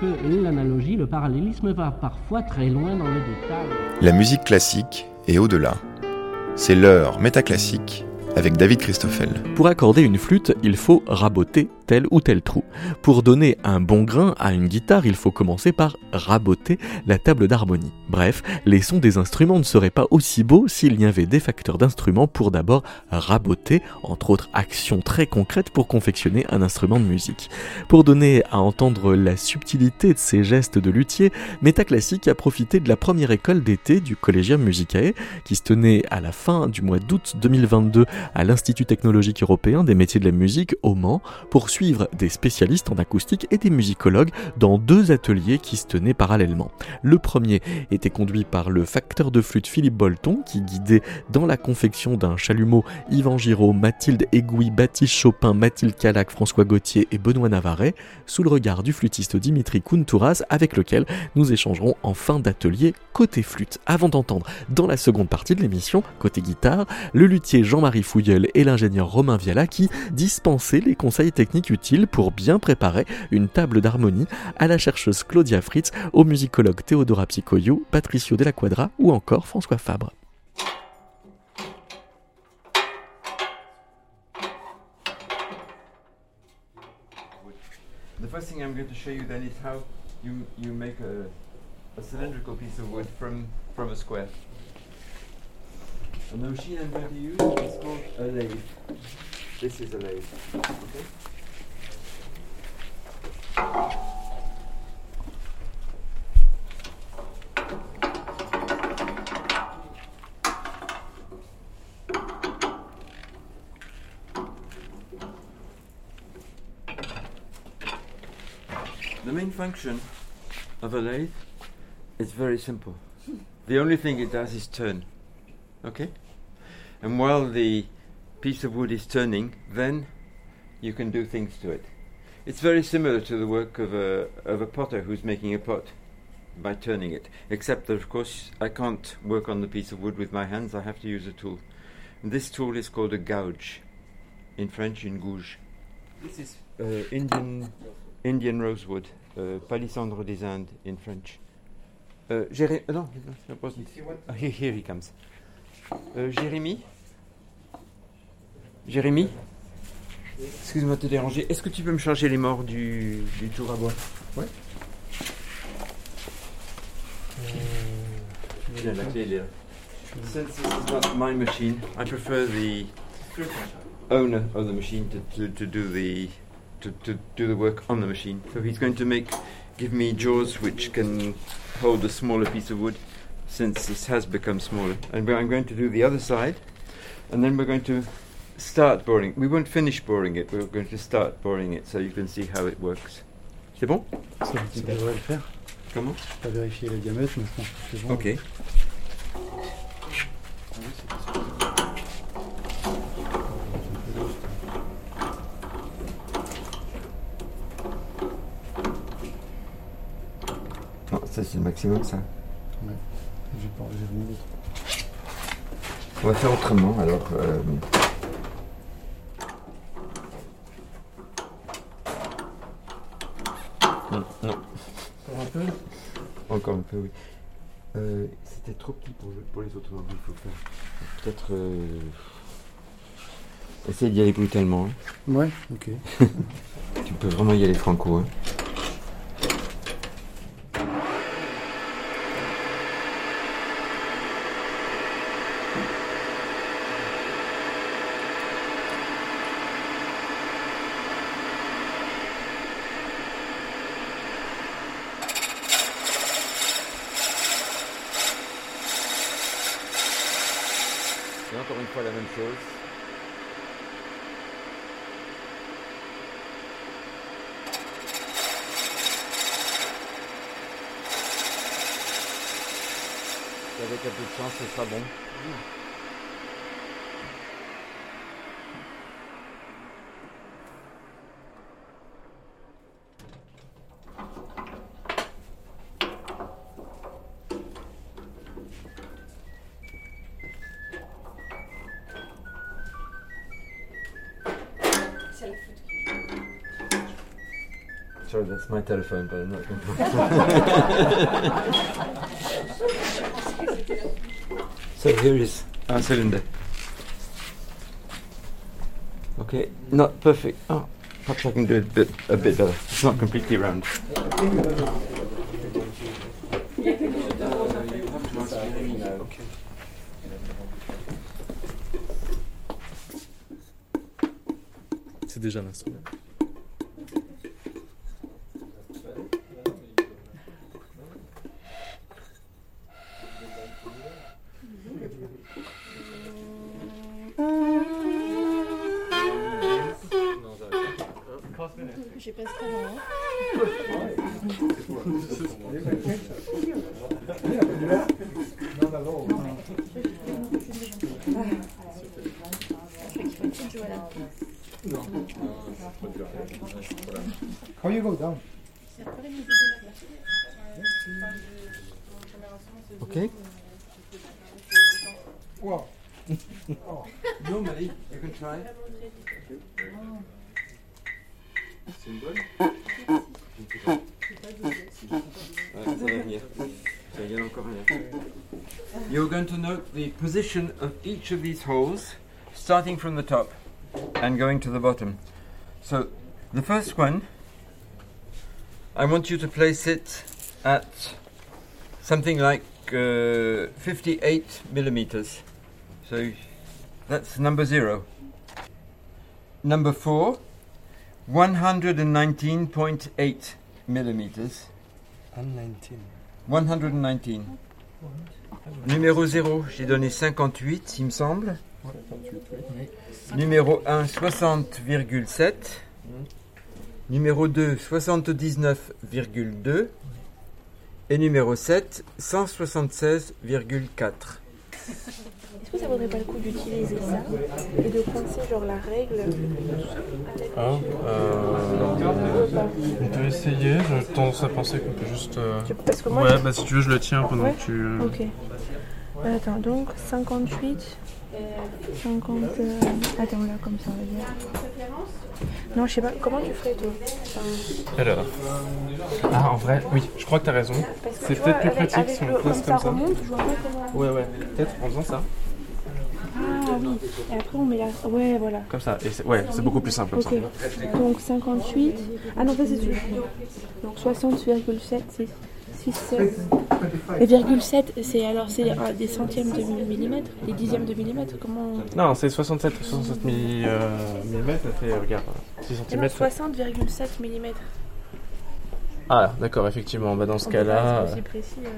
que l'analogie, le parallélisme va parfois très loin dans le détail. La musique classique est au-delà. C'est l'heure métaclassique avec David Christoffel. Pour accorder une flûte, il faut raboter tel ou tel trou. Pour donner un bon grain à une guitare, il faut commencer par raboter la table d'harmonie. Bref, les sons des instruments ne seraient pas aussi beaux s'il y avait des facteurs d'instruments pour d'abord raboter, entre autres actions très concrètes pour confectionner un instrument de musique. Pour donner à entendre la subtilité de ces gestes de luthier, Métaclassique a profité de la première école d'été du Collegium Musicae, qui se tenait à la fin du mois d'août 2022 à l'Institut technologique européen des métiers de la musique au Mans pour suivre des spécialistes en acoustique et des musicologues dans deux ateliers qui se tenaient parallèlement. Le premier était conduit par le facteur de flûte Philippe Bolton qui guidait dans la confection d'un chalumeau Yvan Giraud, Mathilde Égouy, Baptiste Chopin, Mathilde Calac, François Gauthier et Benoît Navarret sous le regard du flûtiste Dimitri Kountouras avec lequel nous échangerons en fin d'atelier côté flûte. Avant d'entendre dans la seconde partie de l'émission, côté guitare, le luthier Jean-Marie Fouilleul et l'ingénieur Romain Viala qui dispensaient les conseils techniques utiles pour bien préparer une table d'harmonie à la chercheuse Claudia Fritz, au musicologue Théodora Psicoyou, Patricio Della Quadra ou encore François Fabre. The first thing I'm going to show you then is how you, you make a, a cylindrical piece of wood from, from a square. And the machine I'm going to use is called a lathe. This is a lathe. Okay? The main function of a lathe is very simple. The only thing it does is turn. Okay? And while the piece of wood is turning, then you can do things to it. It's very similar to the work of a, of a potter who's making a pot by turning it, except that, of course, I can't work on the piece of wood with my hands, I have to use a tool. And this tool is called a gouge, in French, in gouge. This is uh, Indian, Indian rosewood, uh, Palisandre des Indes in French. Uh, Jérémy, no, it wasn't. Oh, here, here he comes. Euh, Jérémy Jérémy Excuse-moi de te déranger. Est-ce que tu peux me charger les morts du, du tour à bois? Ouais. Yeah, la clé, elle est là. Since this is not my machine, I prefer the owner of the machine to, to, to do the to, to do the work on the machine. So he's going to make give me jaws which can hold a smaller piece of wood since this has become smaller. And I'm going to do the other side and then we're going to start boring. We won't finish boring it, we're going to start boring it so you can see how it works. C'est bon? Ça, tu devrais le faire. Comment? Pas vérifier le diamètre, mais je pense que c'est bon. Ok. Non, ça c'est le maximum ça. J'ai pas j'ai rien d'autre. On va faire autrement alors. euh, Non, non. Encore un peu Encore un peu, oui. Euh, C'était trop petit pour, pour les automobiles, il faut faire. Peut-être. Euh... Essayer d'y aller brutalement. hein. Ouais, ok. Tu peux vraiment y aller franco. Hein. Putain, c'est pas bon. Sorry, that's my telephone, but I'm not going to. so here is our cylinder. Okay, not perfect. Oh, perhaps I can do it a bit, a bit better. It's not completely round. C'est déjà l'instrument. J'ai pas ce talent. How you go down? Okay. Wow. Normally, you can try. You're going to note the position of each of these holes, starting from the top and going to the bottom. So, the first one, I want you to place it at something like uh, 58 millimeters. So, that's number zero. Number four, 119.8 millimeters. 119. Numéro 0, j'ai donné 58, il me semble. Numéro 1, 60,7. Numéro 2, 79,2. Et numéro 7, 176,4. Que ça vaudrait pas le coup d'utiliser ça et de coincer genre la règle avec Ah, euh, on peut essayer. J'ai tendance à penser qu'on peut juste. euh, Parce que moi, Ouais, bah si tu veux, je le tiens pendant Ouais. que tu. euh, Ok. Euh, Attends, donc 58, 50. euh, Attends, là, comme ça, on va dire. Non, je sais pas, comment tu ferais toi? Enfin, Alors. Ah, en vrai, oui, je crois que t'as raison. parce que C'est peut-être plus avec- pratique avec si on le- place comme ça comme ça. remonte, je vois pas comment. Ouais, ouais, peut-être en faisant ça. Oui, et après on met la. Ouais, voilà. Comme ça, et c'est- ouais, c'est beaucoup plus simple comme Ok. Donc 58. Ah non, ça c'est celui Donc 60,7, c'est 6, 7. Et virgule 7, c'est alors c'est euh, des centièmes de millimètre, des dixièmes de millimètre, comment ça. Non, c'est 67, 67 milli, euh, millimètres, ça regarde, 6 Ah non, cm. 60,7 millimètres. Ah, d'accord, effectivement, bah dans ce cas-là. être aussi précis. euh.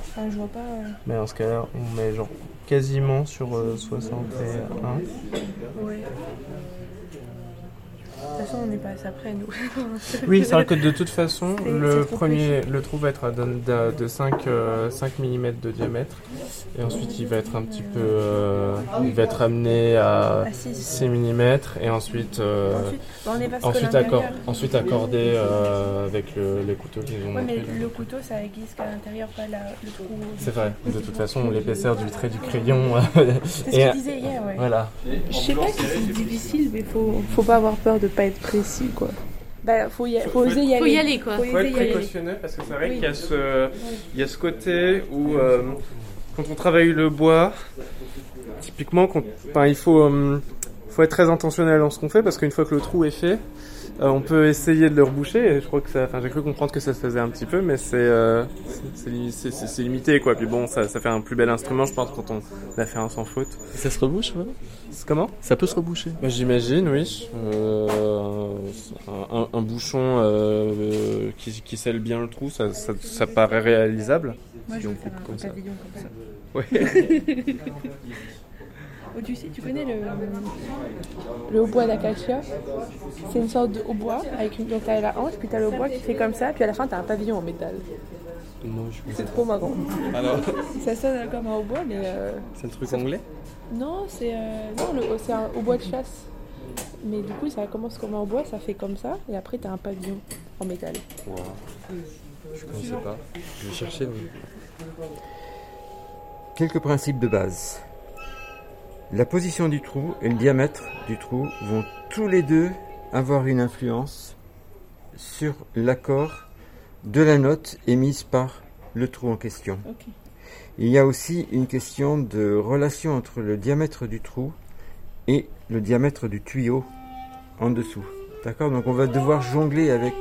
Enfin, je vois pas. euh. Mais dans ce cas-là, on met genre quasiment sur euh, 61. Ouais. De toute façon, on n'est pas assez près, nous. Oui, c'est vrai que de toute façon, le premier, le trou va être à de, de- de 5, euh, 5 mm de diamètre. Et ensuite, il va être un petit peu. euh, il va être amené à À 6. 6 mm. Et ensuite. euh, Ensuite, on est ensuite, accor- ensuite accordé euh, avec le- les couteaux qu'ils ont Ouais, mais le couteau, ça aiguise qu'à l'intérieur, pas la- le trou. C'est vrai, de toute façon, l'épaisseur du trait du crayon. C'est ce disait hier, ouais. Voilà. Je sais pas si c'est difficile, mais faut, faut pas avoir peur de pas être précis, quoi. Bah, faut, y a- faut oser y aller. Faut y aller, quoi. Faut faut être précautionneux parce que c'est vrai Oui. qu'il y a ce, il y a ce côté où euh, quand on travaille le bois, typiquement, quand, il faut, euh, faut être très intentionnel dans ce qu'on fait parce qu'une fois que le trou est fait, euh, on peut essayer de le reboucher. Et je crois que ça, enfin, j'ai cru comprendre que ça se faisait un petit peu, mais c'est, euh, c'est- c'est li- c'est- c'est- c'est limité quoi. Puis bon, ça, ça fait un plus bel instrument, je pense, quand on l'a fait un sans faute. Ça se rebouche, ouais comment? Ça peut se reboucher. bah, J'imagine, oui. Euh, un, bouchon euh, qui, qui scelle bien le trou, ça, ça, ça paraît réalisable. Moi, Si je on coupe comme ça. pavillon comme ça. Ouais. Oh, tu sais, tu connais le, le hautbois d'acacia? C'est une sorte de hautbois avec une donc t'as la hanche, puis t'as le bois qui fait comme ça, puis à la fin t'as un pavillon en métal. Non, je C'est trop marrant. Alors, Ça sonne comme un hautbois, mais euh, c'est le truc anglais? Non, c'est euh, non, le- c'est un hautbois de chasse. Mais du coup, ça commence comme un hautbois, ça fait comme ça, et après t'as un pavillon en métal. Je connaissais pas. Je vais chercher. mais- Quelques principes de base. La position du trou et le diamètre du trou vont tous les deux avoir une influence sur l'accord de la note émise par le trou en question. Il y a aussi une question de relation entre le diamètre du trou et le diamètre du tuyau en dessous. D'accord? Donc on va devoir jongler avec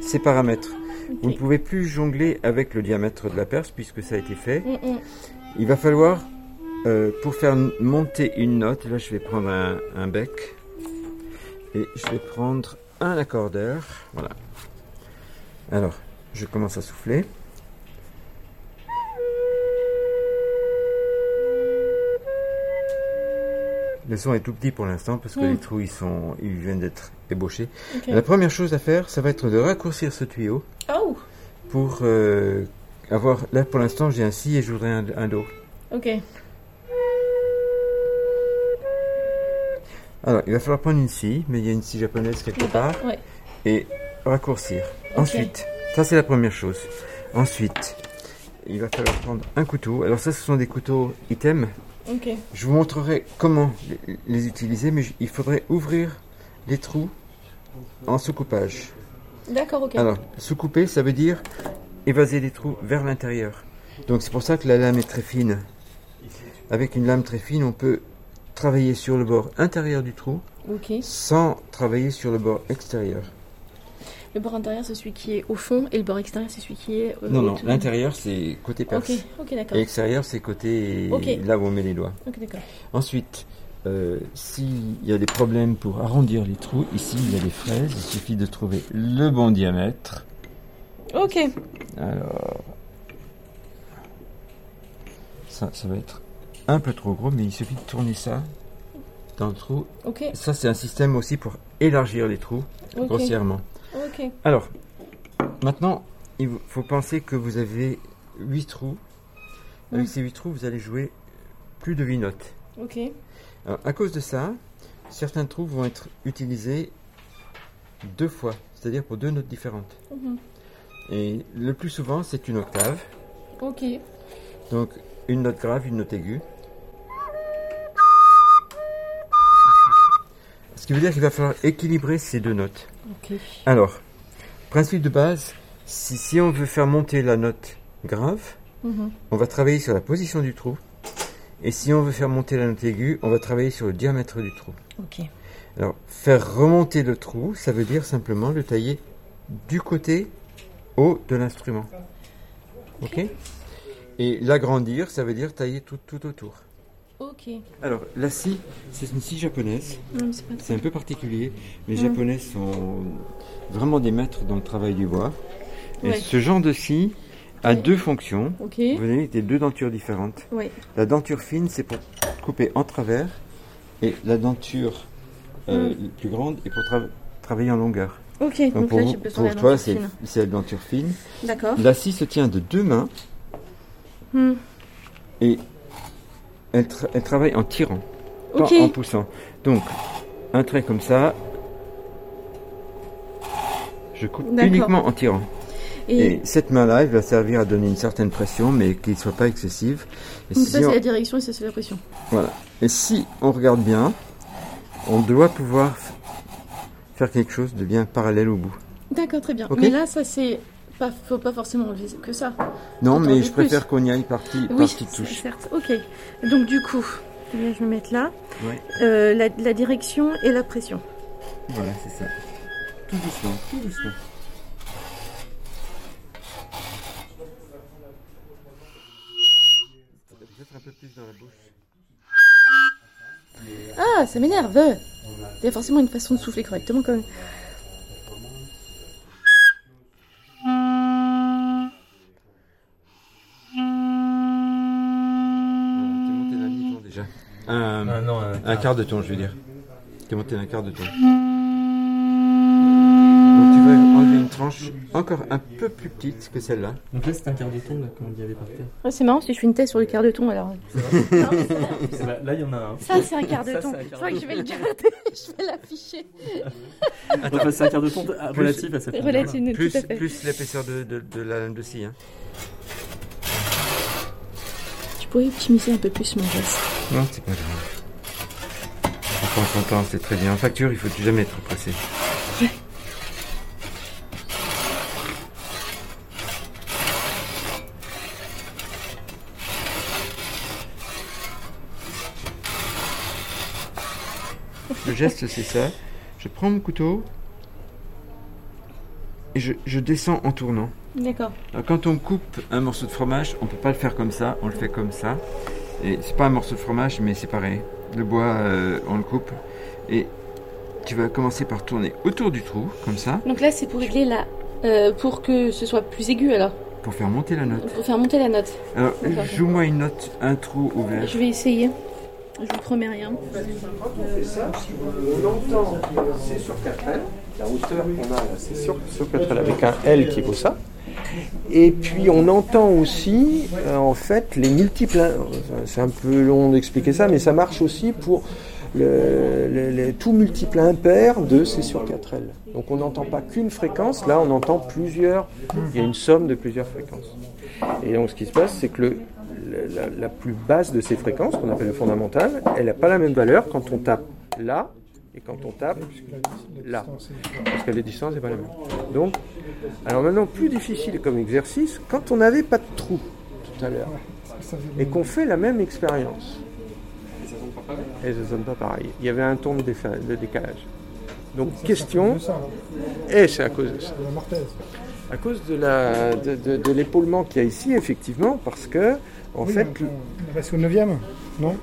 ces paramètres. Vous ne pouvez plus jongler avec le diamètre de la perce puisque ça a été fait. Mm, mm. Il va falloir, euh, pour faire monter une note, là je vais prendre un, un bec et je vais prendre un accordeur. Voilà. Alors, je commence à souffler. Le son est tout petit pour l'instant parce que Mm. les trous ils sont, ils viennent d'être ébauchés. La première chose à faire, ça va être de raccourcir ce tuyau Oh, pour euh, avoir. Là pour l'instant j'ai un si et je voudrais un, un do. ok. Alors il va falloir prendre une scie, mais il y a une scie japonaise quelque part, Ouais. et raccourcir. Ensuite, ça c'est la première chose. Ensuite, il va falloir prendre un couteau. Alors ça ce sont des couteaux item. Ok. Je vous montrerai comment les, les utiliser, mais il faudrait ouvrir les trous en sous-coupage. D'accord, ok. Alors, sous-couper, ça veut dire évaser les trous vers l'intérieur. Donc c'est pour ça que la lame est très fine. Avec une lame très fine, on peut travailler sur le bord intérieur du trou sans travailler sur le bord extérieur. Le bord intérieur, c'est celui qui est au fond, et le bord extérieur, c'est celui qui est. euh, non, non, l'intérieur c'est côté. Ok, d'accord. Et l'extérieur c'est côté là où on met les doigts. Ok, d'accord. Ensuite, euh, s'il y a des problèmes pour arrondir les trous, ici il y a des fraises, il suffit de trouver le bon diamètre. Ok. Alors, ça, ça va être un peu trop gros, mais il suffit de tourner ça dans le trou. Ça, c'est un système aussi pour élargir les trous grossièrement. Alors, maintenant, il faut penser que vous avez 8 trous. Avec Mm. ces 8 trous, vous allez jouer plus de 8 notes. Ok. Alors, à cause de ça, certains trous vont être utilisés deux fois, c'est-à-dire pour deux notes différentes. Mhm. Et le plus souvent, c'est une octave. Ok. Donc une note grave, une note aiguë. Ce qui veut dire qu'il va falloir équilibrer ces deux notes. Alors, principe de base, si, si on veut faire monter la note grave, Mhm. on va travailler sur la position du trou. Et si on veut faire monter la note aiguë, on va travailler sur le diamètre du trou. Alors, faire remonter le trou, ça veut dire simplement le tailler du côté haut de l'instrument. Ok? Et l'agrandir, ça veut dire tailler tout, tout autour. Ok. Alors, la scie, c'est une scie japonaise. C'est un peu particulier. Les. Japonais sont vraiment des maîtres dans le travail du bois. Et Ouais. ce genre de scie a Ouais. deux fonctions. Vous avez des deux dentures différentes. Ouais. La denture fine, c'est pour couper en travers. Et la denture euh, plus grande est pour tra- travailler en longueur. Ok. Donc, Donc pour, là, vous- j'ai besoin pour de la toi, c'est la denture fine. D'accord. La scie se tient de deux mains Hmm. et elle, tra- elle travaille en tirant, pas en poussant. Donc, un trait comme ça, je coupe uniquement en tirant. Et, Et cette main-là, elle va servir à donner une certaine pression, mais qu'il ne soit pas excessive. Et donc si ça, on- c'est la direction et ça, c'est la pression. Voilà. Et si on regarde bien, on doit pouvoir faire quelque chose de bien parallèle au bout. D'accord, très bien. Mais là, ça, c'est. Pas, faut pas forcément enlever que ça. Non, mais je préfère qu'on y aille partie, Oui, partie c'est- touche. certes. Ok. Donc, du coup, eh je vais mettre là. Ouais. Euh, la, la direction et la pression. Voilà, c'est ça. Tout doucement, tout doucement. Peut-être un peu plus dans la bouche. Ah, ça m'énerve Il y a forcément une façon de souffler correctement quand même. Un, Ah non, un quart de ton, je veux dire. T'es monté d'un quart de ton? Donc tu vas enlever une tranche encore un peu plus petite que celle-là. Donc là, c'est un quart de ton, là, comme on dit avait par terre. Ouais, c'est marrant si je fais une thèse sur le quart de ton alors. Là, il y en a un. Ça, c'est un quart de Ça, ton. Je crois que je vais le garder. Je vais l'afficher. Enfin, c'est un quart de ton ah, relatif à cette. Relative, Plus, tout à fait. plus l'épaisseur de, de, de la lame de scie. Hein pourrais optimiser un peu plus mon geste. Non, c'est pas grave. On prend son temps, c'est très bien. En facture, il faut jamais être pressé. Ouais. Le geste, c'est ça. Je prends mon couteau, et je, je descends en tournant. D'accord. Alors, quand on coupe un morceau de fromage, on peut pas le faire comme ça, on le fait comme ça. Et c'est pas un morceau de fromage, mais c'est pareil. Le bois, euh, on le coupe. Et tu vas commencer par tourner autour du trou, comme ça, Donc là, c'est pour régler la. euh, pour que ce soit plus aigu alors, pour faire monter la note. pour faire monter la note. Alors, joue-moi une note, un trou ouvert. Je vais essayer. Je vous promets rien. On entend C sur 4L, la hauteur qu'on a là, c'est sur, sur 4L avec un L qui vaut ça. Et puis on entend aussi euh, en fait les multiples. C'est un peu long d'expliquer ça, mais ça marche aussi pour tout multiple impair de C sur 4L. Donc on n'entend pas qu'une fréquence, là on entend plusieurs. Il y a une somme de plusieurs fréquences. Et donc ce qui se passe, c'est que le- la, la plus basse de ces fréquences, qu'on appelle le fondamental, elle n'a pas la même valeur quand on tape là et quand on tape là. Parce que les distances n'est pas la même. Donc, alors maintenant, plus difficile comme exercice, quand on n'avait pas de trou tout à l'heure, et qu'on fait la même expérience. Et ça sonne pas pareil. Il y avait un ton de, décalage. Donc, question, et c'est à cause de ça. À cause de l'épaulement qu'il y a ici, effectivement, parce que en Oui, fait, on reste au 9 non?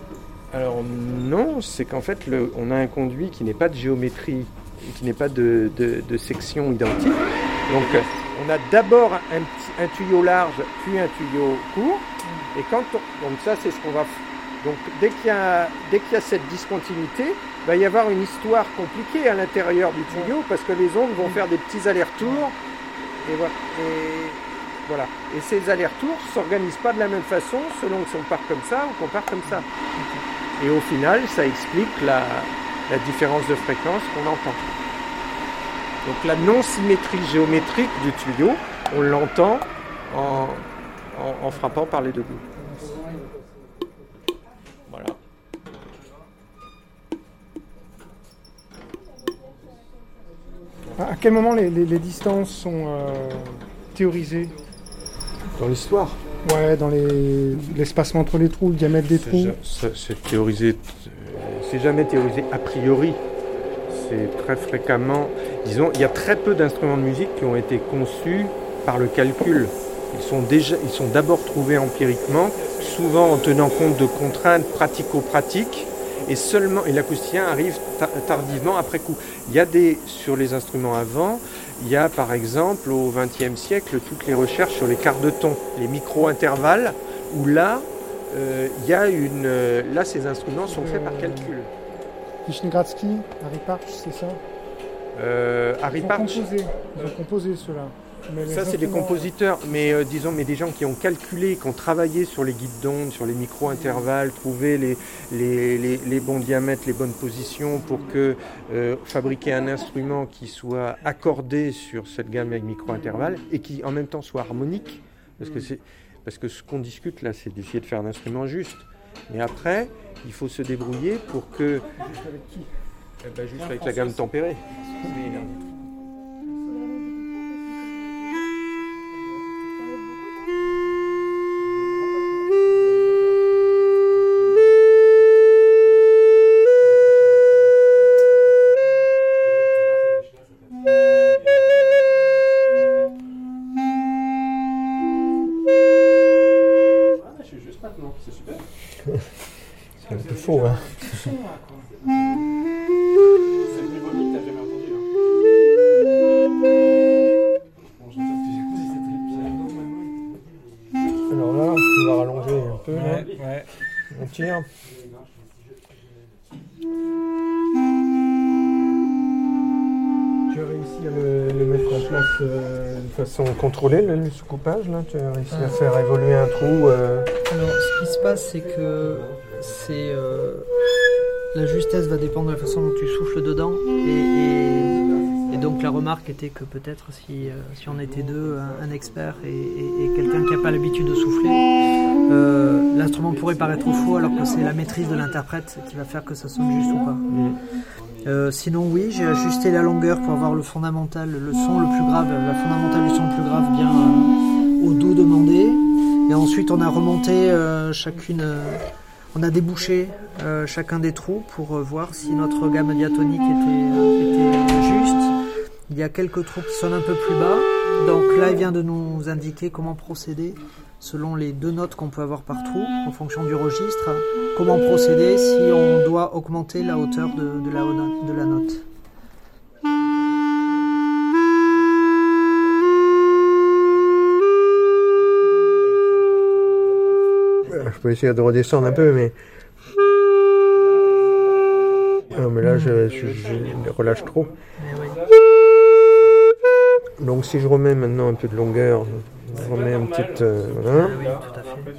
Alors non, c'est qu'en fait, le- on a un conduit qui n'est pas de géométrie, qui n'est pas de, de- de section identique. Donc, on a d'abord un, tuyau large, puis un tuyau court. Et quand on- donc ça, c'est ce qu'on va. Donc, dès qu'il y a dès qu'il y a cette discontinuité, il va y avoir une histoire compliquée à l'intérieur du tuyau parce que les ondes vont faire des petits allers-retours. Et voilà. Et Et ces allers-retours s'organisent pas de la même façon selon si on part comme ça ou qu'on part comme ça. Et au final, ça explique la, différence de fréquence qu'on entend. Donc la non-symétrie géométrique du tuyau, on l'entend en, frappant par les deux bouts. Voilà. À quel moment les distances sont euh, théorisées? Dans l'histoire, Ouais, dans les- l'espacement entre les trous, le diamètre des trous. c'est- théorisé, euh, c'est jamais théorisé a priori. C'est très fréquemment, disons, il y a très peu d'instruments de musique qui ont été conçus par le calcul. Ils sont déjà, ils sont d'abord trouvés empiriquement, souvent en tenant compte de contraintes pratico-pratiques, et seulement, et l'acousticien arrive ta- tardivement après coup. Il y a des, sur les instruments avant, il y a par exemple au XXe siècle toutes les recherches sur les quarts de ton, les micro-intervalles, où là, euh, il y a une, euh, là ces instruments sont faits par calcul. Vishnegradsky, Harry Parch, c'est ça? Euh, Harry Ils ont composé, ils ont composé ceux-là. Ça, c'est des compositeurs, mais euh, disons, mais des gens qui ont calculé, qui ont travaillé sur les guides d'onde, sur les micro-intervalles, trouvé les, les, les- les bons diamètres, les bonnes positions pour que euh, fabriquer un instrument qui soit accordé sur cette gamme avec micro-intervalles et qui en même temps soit harmonique. Parce que, c'est, parce que ce qu'on discute là, c'est d'essayer de faire un instrument juste. Mais après, il faut se débrouiller pour que. Eh ben, juste avec la gamme tempérée. C'est euh, de façon contrôlée, le, le sous-coupage là Tu as réussi à faire évoluer un trou euh, Alors, ce qui se passe, c'est que c'est euh, la justesse va dépendre de la façon dont tu souffles dedans. Et, et- et donc, la remarque était que peut-être si, euh, si on était deux, un, un expert et, et- et quelqu'un qui n'a pas l'habitude de souffler, euh, l'instrument pourrait paraître faux alors que c'est la maîtrise de l'interprète qui va faire que ça sonne juste ou pas. Euh, sinon, oui, j'ai ajusté la longueur pour avoir le fondamental, le son le plus grave, la fondamentale du son le plus grave bien euh, au do demandé. Et ensuite, on a remonté euh, chacune. on a débouché chacun des trous pour voir si notre gamme diatonique était, était juste. Il y a quelques trous qui sonnent un peu plus bas. Donc là, il vient de nous indiquer comment procéder selon les deux notes qu'on peut avoir par trou en fonction du registre. Comment procéder si on doit augmenter la hauteur de, de la, de la note. Je peux essayer de redescendre un peu, mais. Non, mais là, je, je- je relâche trop. Donc, si je remets maintenant un peu de longueur, je remets un petit. euh, voilà. Oui, tout à fait.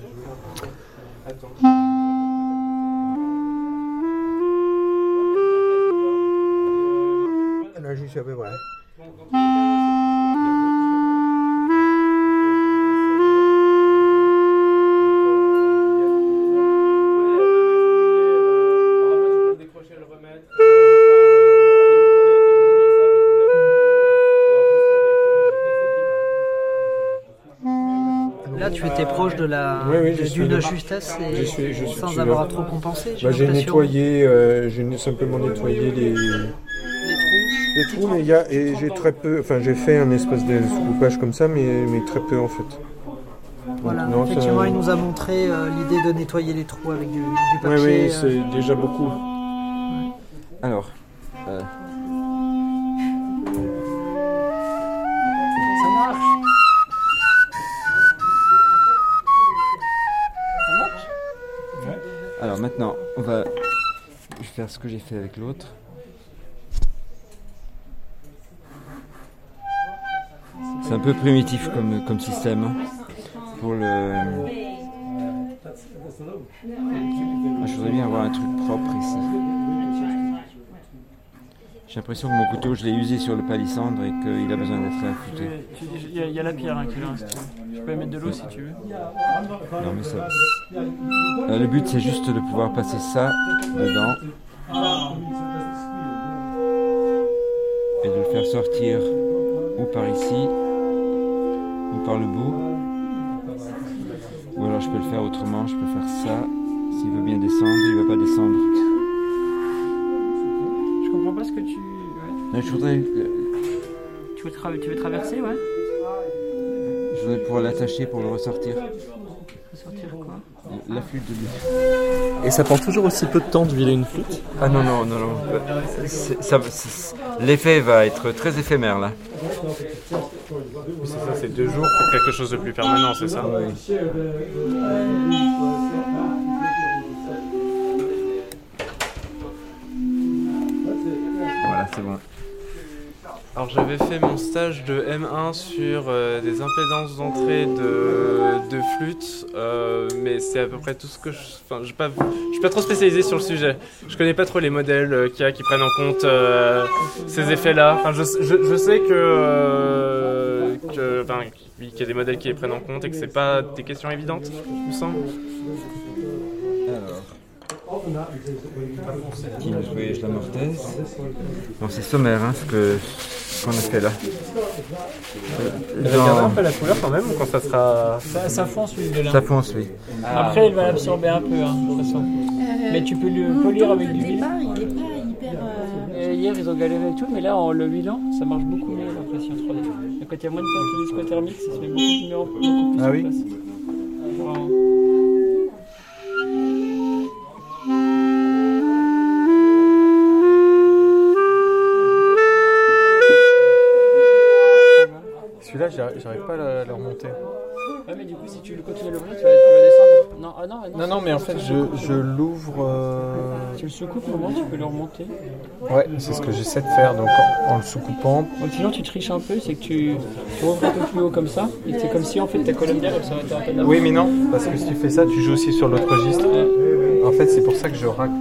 Là, j'y suis à peu près. Tu étais proche de la Oui, oui, de- suis justesse et Je suis- je suis sans avoir là. trop compensé. Bah, j'ai l'impression. nettoyé, euh, j'ai simplement nettoyé les, les trous. les trous, mais il y a, et j'ai très peu, enfin j'ai fait un espèce de coupage comme ça, mais, mais très peu en fait. Voilà, Non, ça- effectivement, il nous a montré euh, l'idée de nettoyer les trous avec du, du Oui, papier. oui, euh, c'est déjà beaucoup. Alors, que j'ai fait avec l'autre. C'est un peu primitif comme, comme système hein, pour le. Ah, je voudrais bien avoir un truc propre ici. J'ai l'impression que mon couteau, je l'ai usé sur le palissandre et qu'il a besoin d'être affûté. Il y, a- il y a la pierre hein, qui est là. Je peux mettre de l'eau si tu veux. Non mais ça. Euh, le but c'est juste de pouvoir passer ça dedans et de le faire sortir ou par ici ou par le bout. Ou alors je peux le faire autrement, je peux faire ça. S'il veut bien descendre, il va pas descendre. Je comprends pas ce que tu. ouais. Je voudrais, euh, Tu, veux tra- tu veux traverser, ouais je voudrais pouvoir l'attacher pour le ressortir. La flûte de lui. Et ça prend toujours aussi peu de temps de huiler une flûte? Ah non, non, non, non. L'effet va être très éphémère là. C'est ça, c'est deux jours pour quelque chose de plus permanent, c'est ça? Alors j'avais fait mon stage de M1 sur euh, des impédances d'entrée de, de flûte, euh, mais c'est à peu près tout ce que je... Enfin, je je suis pas trop spécialisé sur le sujet. Je connais pas trop les modèles euh, qu'il y a qui prennent en compte euh, ces effets-là. Enfin, je, je, sais que... que enfin, qu'il y a des modèles qui les prennent en compte et que c'est pas des questions évidentes, il me semble. Jouer Je la mortaise. Bon, c'est sommaire hein, ce que qu'on a fait là. Euh, Il va garder un peu la couleur quand même quand ça sera... ça, ça fonce l'huile de lin. Ça fonce, oui. Après, il va l'absorber un peu, hein, de toute façon. Mais tu peux le polir avec du huile. il est pas hyper. euh, hier, ils ont galéré et tout, mais là, en le huilant, ça marche beaucoup mieux l'impression 3D. Et quand il y a moins de perte discothermique, ça se met beaucoup, mieux en- beaucoup plus Ah oui place. Vraiment. Celui-là, j'arrive pas à la, la remonter. Ouais, mais du coup, si tu continues à l'ouvrir, tu vas, vas descendre. Non, ah non, Non, non, mais en fait, je, je l'ouvre... euh, Tu le secoues comment Tu peux le remonter. Ouais, c'est ce que j'essaie de faire, donc en, en le sous-coupant. Donc, sinon, tu triches un peu, c'est que tu, tu ouvres un peu plus haut comme ça, et c'est comme si en fait ta colonne d'air elle s'arrêtait un peu. Oui, mais non, parce que si tu fais ça, tu joues aussi sur l'autre registre. En fait, c'est pour ça que je racle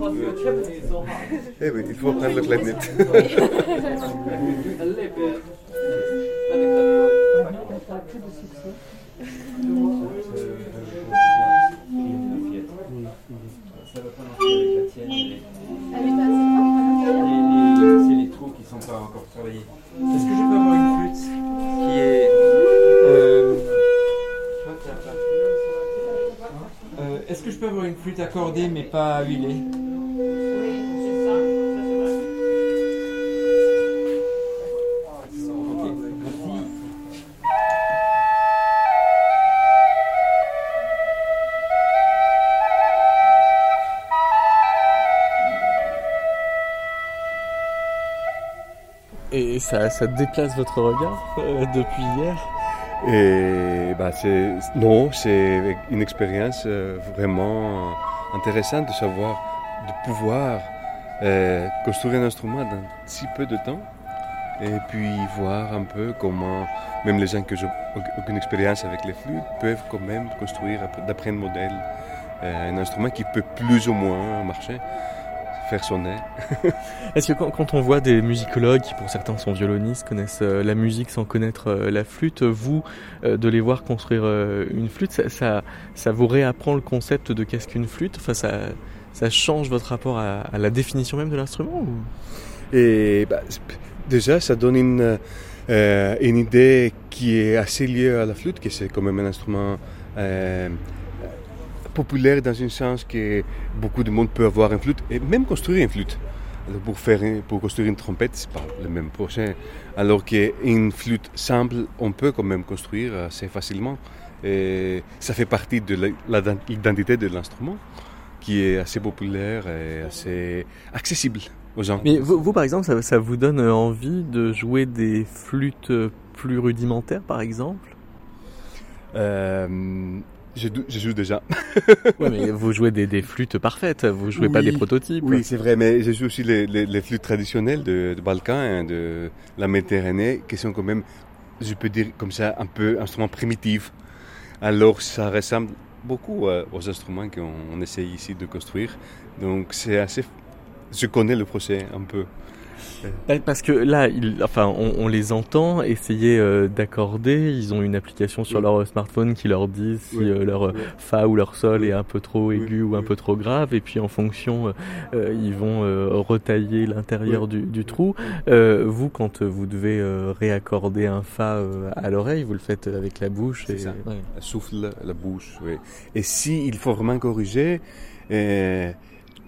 oui, oui. Eh oui, il Et ça, ça déplace votre regard euh, depuis hier. Et bah, c'est, non, c'est une expérience euh, vraiment intéressante de savoir, de pouvoir euh, construire un instrument dans si peu de temps et puis voir un peu comment même les gens qui n'ont aucune expérience avec les flûtes peuvent quand même construire d'après un modèle un instrument qui peut plus ou moins marcher, faire sonner. Est-ce que quand, quand on voit des musicologues qui pour certains sont violonistes, connaissent euh, la musique sans connaître euh, la flûte, vous, euh, de les voir construire euh, une flûte, ça, ça, ça vous réapprend le concept de qu'est-ce qu'une flûte? Enfin, ça, ça change votre rapport à, à la définition même de l'instrument ou... Et bah, déjà, ça donne une, euh, une idée qui est assez liée à la flûte, que c'est quand même un instrument euh, populaire dans un sens que beaucoup de monde peut avoir une flûte et même construire une flûte. Alors, pour, faire, pour construire une trompette, c'est pas le même projet. Alors qu'une flûte simple, on peut quand même construire assez facilement. Et ça fait partie de l'identité de l'instrument qui est assez populaire et assez accessible aux gens. Mais vous, vous, par exemple, ça, ça vous donne envie de jouer des flûtes plus rudimentaires, par exemple? Euh, je joue déjà. Ouais, mais vous jouez des, des flûtes parfaites, vous jouez pas des prototypes. Oui, c'est vrai, mais je joue aussi les, les, les flûtes traditionnelles de, de Balkan, hein, de la Méditerranée, qui sont quand même, je peux dire comme ça, un peu instruments primitifs. Alors ça ressemble beaucoup euh, aux instruments qu'on on essaye ici de construire. Donc c'est assez... Je connais le procès un peu. Bah, Parce que là, ils, enfin, on, on les entend essayer euh, d'accorder. Ils ont une application sur Oui. leur smartphone qui leur dit si Oui. euh, leur euh, Oui. fa ou leur sol est un peu trop aigu ou un peu trop grave. Et puis en fonction, euh, euh, ils vont euh, retailler l'intérieur du, du trou. Euh, vous, quand euh, vous devez euh, réaccorder un fa euh, à l'oreille, vous le faites avec la bouche. Et- ça. ouais. Souffle la bouche. Oui. Et si il faut vraiment corriger, euh,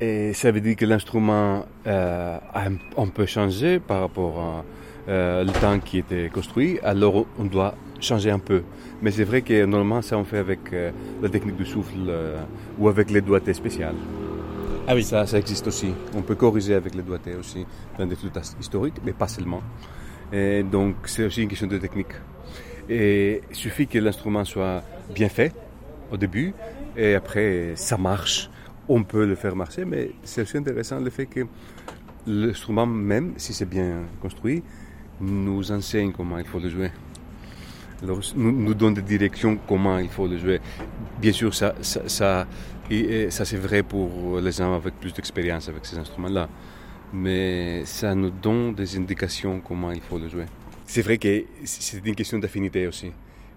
et ça veut dire que l'instrument euh, a un, peu changé par rapport à euh, le temps qui était construit, alors on doit changer un peu. Mais c'est vrai que normalement ça on fait avec euh, la technique du souffle euh, ou avec les doigtés spéciales. Ah oui. Ça, ça existe aussi. On peut corriger avec les doigtés aussi dans des flûtes historiques, mais pas seulement. Et donc c'est aussi une question de technique. Et il suffit que l'instrument soit bien fait au début, et après ça marche. On peut le faire marcher, mais c'est aussi intéressant le fait que l'instrument même, si c'est bien construit, nous enseigne comment il faut le jouer. Alors, nous, donne des directions comment il faut le jouer. Bien sûr, ça, ça, ça, ça c'est vrai pour les gens avec plus d'expérience avec ces instruments-là. Mais ça nous donne des indications comment il faut le jouer. C'est vrai que c'est une question d'affinité aussi.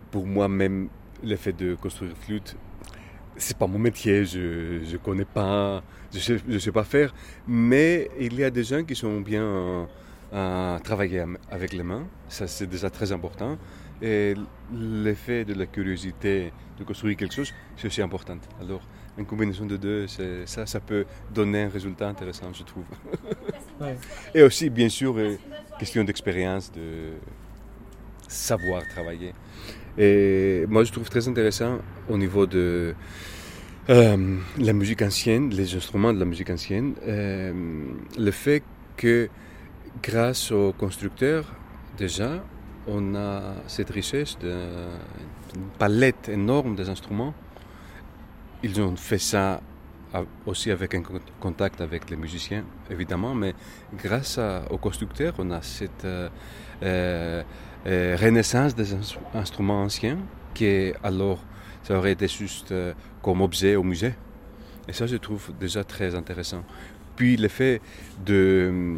Pour moi, même le fait de construire flûte, c'est pas mon métier, je je connais pas, je sais, je sais pas faire. Mais il y a des gens qui sont bien euh, à travailler avec les mains, ça c'est déjà très important. Et l'effet de la curiosité de construire quelque chose, c'est aussi important. Alors, une combinaison de deux, ça, ça peut donner un résultat intéressant, je trouve. Ouais. Et aussi, bien sûr, euh, question d'expérience, de savoir travailler. Et moi, je trouve très intéressant au niveau de euh, la musique ancienne, les instruments de la musique ancienne, euh, le fait que grâce aux constructeurs, déjà, on a cette richesse d'une palette énorme des instruments. Ils ont fait ça aussi avec un con- contact avec les musiciens, évidemment, mais grâce aux constructeurs, on a cette euh, renaissance des instru- instruments anciens qui, alors, ça aurait été juste comme objet au musée. Et ça, je trouve déjà très intéressant. Puis le fait de euh,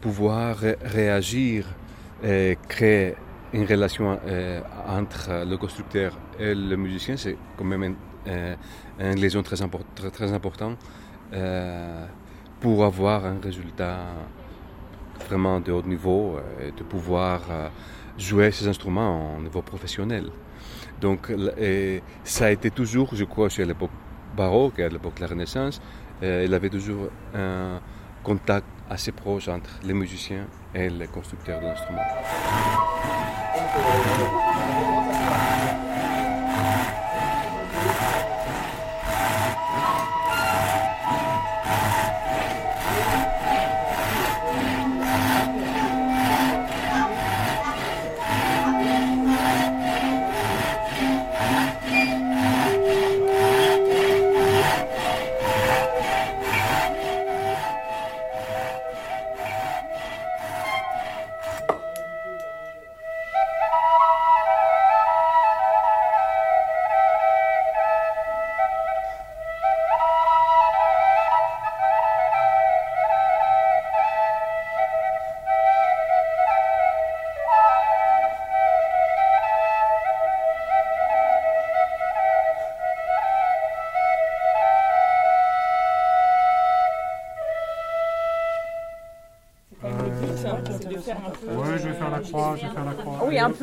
pouvoir ré- réagir et créer une relation euh, entre le constructeur et le musicien, c'est quand même un, euh, liaison très, très, très important euh, pour avoir un résultat vraiment de haut niveau et de pouvoir jouer ces instruments en niveau professionnel. Donc ça a été toujours, je crois, chez l'époque baroque et à l'époque de la Renaissance, euh, il avait toujours un contact assez proche entre les musiciens et les constructeurs de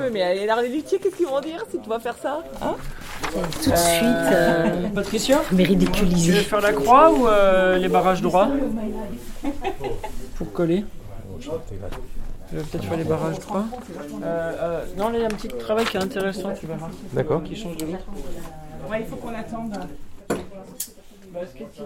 peu, mais alors les luthiers, qu'est-ce qu'ils vont dire si tu vas faire ça hein Tout de suite, euh, Patricia mais Tu veux faire la croix ou euh, les barrages droits Pour coller Tu veux peut-être faire les barrages droits Euh, euh, Non, là, il y a un petit travail qui est intéressant, tu verras. D'accord. Qui change de l'autre. Ouais, il faut qu'on attende.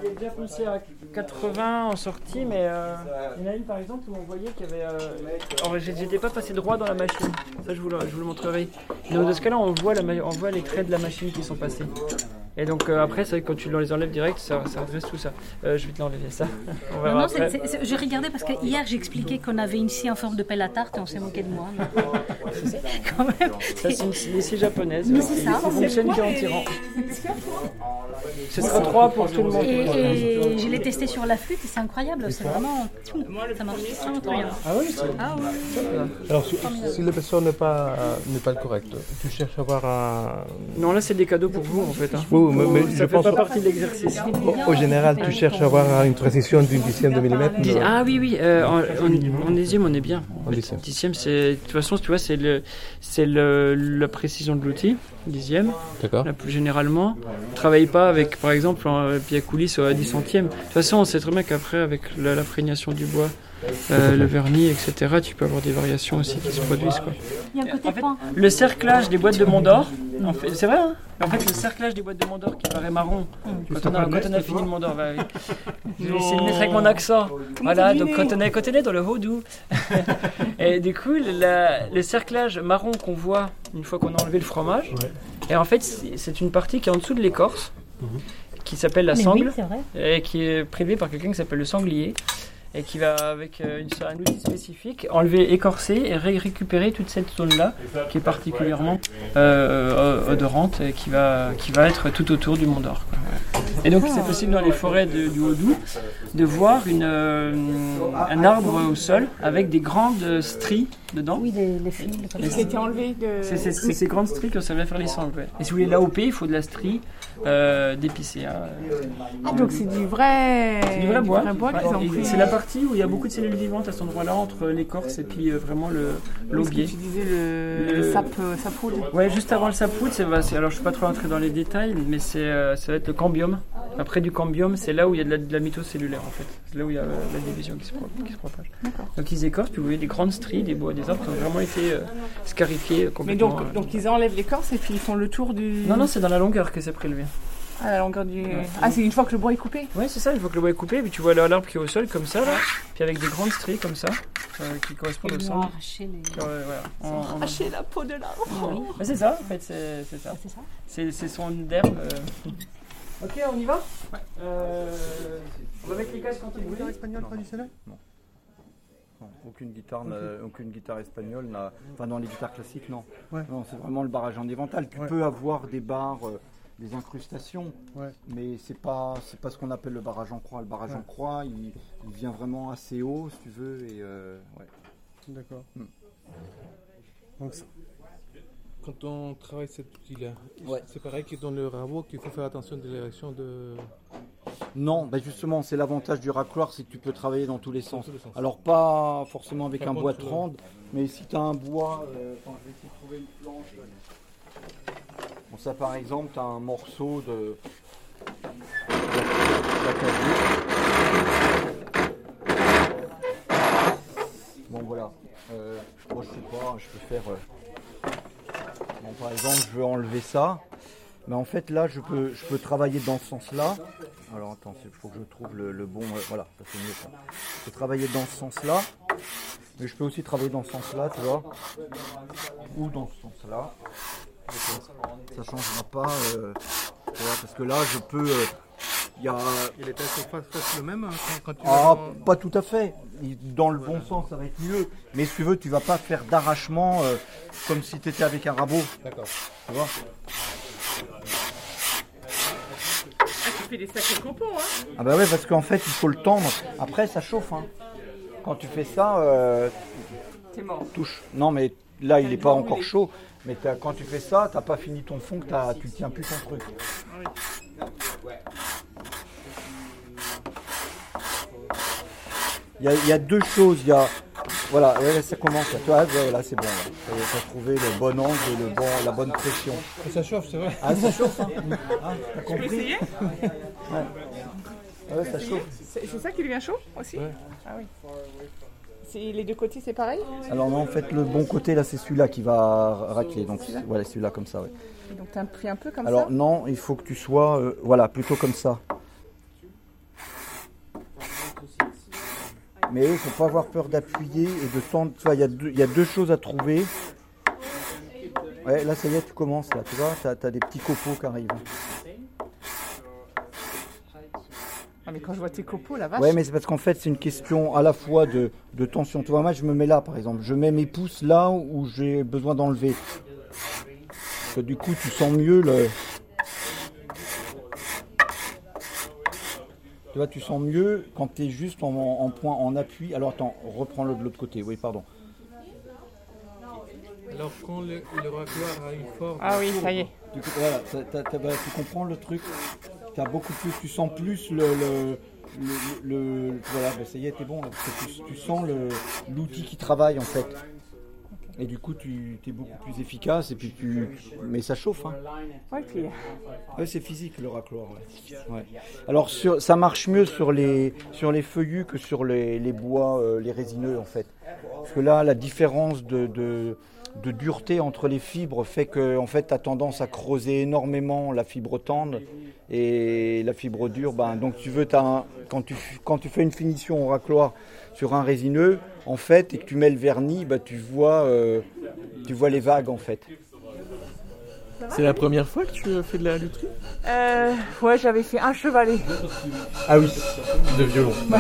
Est déjà poussé à 80 en sortie, mais euh, il y en a une par exemple où on voyait qu'il y avait. Euh... J'étais pas passé droit dans la machine, ça je vous le, je vous le montrerai. Mais dans ce cas-là, on voit, la, on voit les traits de la machine qui sont passés. Et donc euh, après, c'est vrai que quand tu les enlèves direct, ça, ça redresse tout ça. Euh, je vais te l'enlever ça. On Non, verra non, après. c'est- c'est- c'est- je regardais parce que hier j'expliquais qu'on avait une scie en forme de pelle à tarte et on s'est moqué de moi. Quand même. Ça, c'est une scie- une scie japonaise. Mais c'est ça. Ça fonctionne qu'en tirant. Ce sera 3 pour tout le monde. Et, et je l'ai testé sur la flûte et c'est incroyable, c'est vraiment. Ça marche rien. Ah oui, c'est. Ah oui. Alors, si, si le personne n'est pas, n'est pas le correct, tu cherches à avoir un. Non, là, c'est des cadeaux pour vous en fait. hein. Oui, mais, mais ça je fait pense pas partie de l'exercice. au, au général, tu cherches à avoir une précision d'une dixième de millimètre. Dix- Ah oui, oui, euh, en, en- en dixième, on est bien. En dixième. Dixième, c'est. De toute façon, tu vois, c'est le, c'est le, la précision de l'outil. Dixième. D'accord. Là, plus généralement. Ne travaille pas avec, par exemple, un pied à coulisses à 10 centièmes. De toute façon, on sait très bien qu'après, avec la- l'imprégnation du bois, euh, le vernis, etc., tu peux avoir des variations aussi qui se produisent. Quoi. Il y a un côté point. Le cerclage des boîtes de Mont d'Or, en fait, c'est vrai, hein En fait, le cerclage des boîtes de Mont d'Or qui paraît marron, quand on a, quand on a fini le Mont d'Or, bah vais essayer de mettre avec mon accent. voilà, donc quand on est, quand on est dans le Haut-Doubs. et du coup, la- le cerclage marron qu'on voit une fois qu'on a enlevé le fromage, et en fait, c'est c'est une partie qui est en dessous de l'écorce, qui s'appelle la Mais sangle, oui, et qui est prélevée par quelqu'un qui s'appelle le sanglier et qui va avec euh, une, un outil spécifique enlever, écorcer et ré- récupérer toute cette zone-là qui est particulièrement euh, euh, odorante et qui va, qui va être tout autour du Mont d'Or. Et donc c'est possible dans les forêts de- du Haut-Doubs de voir une, euh, un arbre au sol avec des grandes stries dedans. Oui, les, les fils. ça. été enlevé de... C'est ces grandes stries qu'on servait à faire les sangles. ouais. Et si vous voulez l'AOP, il faut de la strie euh, d'épicéa. Ah, donc c'est du vrai, du vrai bois. pris. C'est la partie où il y a beaucoup de cellules vivantes à cet endroit-là, entre l'écorce et puis euh, vraiment le que l'aubier. tu disais le, le sap, euh. Ouais, juste avant le sapoudre, c'est, alors je suis pas trop rentré dans les détails, mais c'est, euh, ça va être le cambium. Après du cambium, c'est là où il y a de la, de la mitocellulaire en fait. C'est là où il y a euh, la division qui se, pro- qui se propage. Donc ils écorcent, puis vous voyez des grandes stries, des bois, des arbres qui ont vraiment été euh, scarifiés euh, Mais complètement. donc, euh. donc ils enlèvent l'écorce et puis ils font le tour du. Non, non, c'est dans la longueur que c'est prélevé. À la longueur du. Ouais. Ah, c'est une fois que le bois est coupé Ouais, c'est ça, une fois que le bois est coupé, puis tu vois l'arbre qui est au sol comme ça, là, puis avec des grandes stries comme ça, euh, qui correspondent au arraché les. Voilà. Ils ont Arracher la peau de l'arbre. Oui. Bah, c'est ça, en fait, c'est, c'est ça. C'est son derme. euh. Ok, on y va Euh, On va mettre les casques quand il guitare espagnole traditionnelle Non. Non, Aucune guitare, n'a- aucune guitare espagnole n'a. Enfin, dans les guitares classiques, non. Non, c'est vraiment le barrage en évental. Tu Ouais. peux avoir des barres, euh, des incrustations, Ouais. mais c'est pas, c'est pas ce qu'on appelle le barrage en croix. Le barrage Ouais. en croix, il, il vient vraiment assez haut, si tu veux, et euh, ouais. D'accord. Hmm. Donc, ça- quand on travaille cet outil-là, Ouais. c'est pareil que dans le rabot qu'il faut faire attention de l'érection de, Non, bah justement, c'est l'avantage du racloir, c'est que tu peux travailler dans tous les sens. Alors pas forcément avec Par un bois de euh, trande, mais si tu as un bois, euh, attends, je vais essayer de trouver une planche. Bon, ça par exemple, tu as un morceau de Bon voilà, Euh, moi je sais pas, je peux faire. euh, Bon, par exemple, je veux enlever ça, mais en fait là, je peux, je peux travailler dans ce sens-là. Alors attends, il faut que je trouve le, bon. euh, voilà, ça c'est mieux ça. Je peux travailler dans ce sens-là, mais je peux aussi travailler dans ce sens-là, tu vois, ou dans ce sens-là. Ça changera pas, euh, vois, parce que là, je peux. euh, il y a... Il est presque le même hein, quand, tu Ah, pas tout à fait. Dans le bon sens, ça va être mieux. Mais si tu veux, tu vas pas faire d'arrachement euh, comme si tu étais avec un rabot. D'accord. Tu vois Ah, tu fais des sacrés compos, hein Ah bah ouais, parce qu'en fait, il faut le tendre. Après, ça chauffe. hein. Quand tu fais ça, euh, T'es mort. touche. Non, mais là, il n'est pas encore chaud. Mais t'as- quand tu fais ça, t'as pas fini ton fond, que t'as- tu tiens plus ton truc. Il y, a, il y a deux choses. Il y a, voilà, ça commence. Là, ouais, là, c'est bon. Là. Tu as trouvé le bon angle et le bon, la bonne pression. Ça chauffe, c'est vrai. Ah, ça chauffe. Hein. Ah, t'as Tu peux compris essayer Ouais. Ah ouais, ça chauffe. C'est ça qui devient chaud aussi Ah oui. C'est- Les deux côtés, c'est pareil Alors non, en fait, le bon côté, là, c'est celui-là qui va racler. Donc, Celui-là voilà, celui-là comme ça, ouais. Donc tu pris un peu comme Alors ça non, il faut que tu sois, euh, voilà, plutôt comme ça. Mais il faut pas avoir peur d'appuyer et de tendre. Tu vois, il y, a deux- il y a deux choses à trouver. Ouais, là, ça y est, tu commences, là, tu vois, tu as, des petits copeaux qui arrivent. Ah, mais quand je vois tes copeaux, la vache. Ouais, mais c'est parce qu'en fait, c'est une question à la fois de, de tension. Tu vois, moi, je me mets là, par exemple. Je mets mes pouces là où j'ai besoin d'enlever. Que du coup, tu sens mieux le. Tu vois, tu sens mieux quand tu es juste en, en point, en appui. Alors, attends, reprends-le de l'autre côté. Oui, pardon. Alors quand le, le racloir a une forme. Ah oui, ça y est. Du coup, voilà, bah, tu comprends le truc. As beaucoup plus, tu sens plus le, le, le- le- voilà, bah, ça y est, t'es bon. là, parce que tu, tu sens le- l'outil qui travaille en fait. Et du coup, tu es beaucoup plus efficace et puis tu, mais ça chauffe. Hein. Ouais, c'est physique le racloir. ouais. Ouais. Alors sur- ça marche mieux sur les sur les feuillus que sur les, les bois, euh, les résineux en fait. Parce que là, la différence de, de, de dureté entre les fibres fait que en fait, tu as tendance à creuser énormément la fibre tendre et la fibre dure. Ben, donc tu veux, un- quand, tu, quand tu fais une finition au racloir sur un résineux, en fait, et que tu mets le vernis, tu, vois, euh, tu vois les vagues en fait. C'est la première fois que tu fais de la lutherie? Euh, ouais, j'avais fait un chevalet. Ah oui, de violon. Ouais.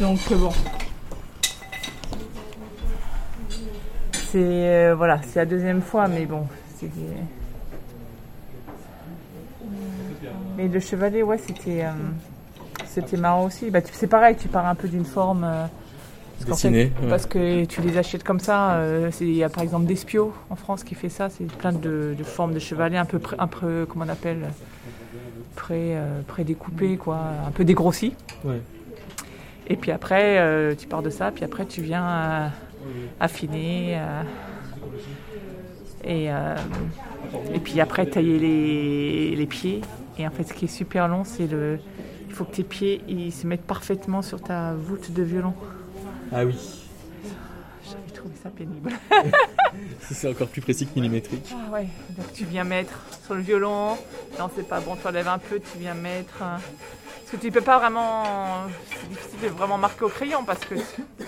Donc euh, bon. C'est euh, voilà, c'est la deuxième fois, mais bon, c'est. Mais le chevalet, ouais, c'était euh, c'était marrant aussi. Bah, tu- c'est pareil, tu pars un peu d'une forme. Parce qu'en Dessinée, fait, ouais. Parce que tu les achètes comme ça. euh, Il y a par exemple Despio en France qui fait ça. C'est plein de, de formes de chevalet un peu, pré- un peu comment on appelle, pré, euh, pré-découpé, quoi, un peu dégrossi. Ouais. Et puis après, euh, tu pars de ça, puis après tu viens euh, affiner. euh, et, et puis après tailler les, les pieds. Et en fait, ce qui est super long, c'est le. Il faut que tes pieds ils se mettent parfaitement sur ta voûte de violon. Ah oui. J'avais trouvé ça pénible. C'est encore plus précis que millimétrique. Ah ouais, donc tu viens mettre sur le violon. Non, c'est pas bon, tu enlèves un peu, tu viens mettre. euh, Parce que tu peux pas vraiment. C'est difficile de vraiment marquer au crayon parce que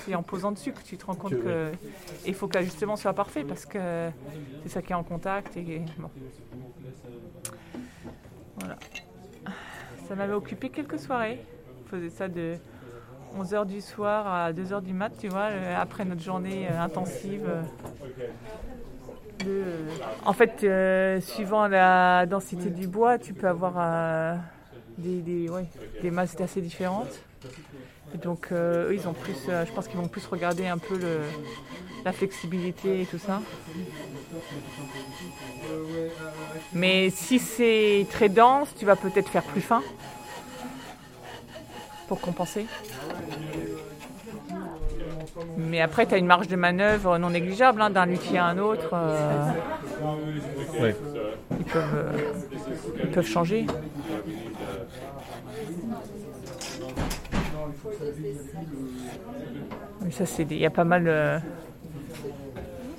c'est en posant dessus que tu te rends compte Que- que. Il faut que l'ajustement soit parfait parce que c'est ça qui est en contact. Et bon. Voilà. Ça m'avait occupé quelques soirées. Je faisais ça de 11h du soir à 2h du mat, tu vois, euh, après notre journée euh, intensive. euh, en fait, suivant la densité du bois, tu peux avoir des, masses assez différentes. Donc, ils ont plus, je pense qu'ils vont plus regarder un peu la flexibilité et tout ça. Mais si c'est très dense, tu vas peut-être faire plus fin. Pour compenser. Mais après, tu as une marge de manœuvre non négligeable hein, d'un luthier à un autre. euh, Ouais. ils, peuvent, euh, ils peuvent changer. Mais ça, c'est il y a pas mal euh,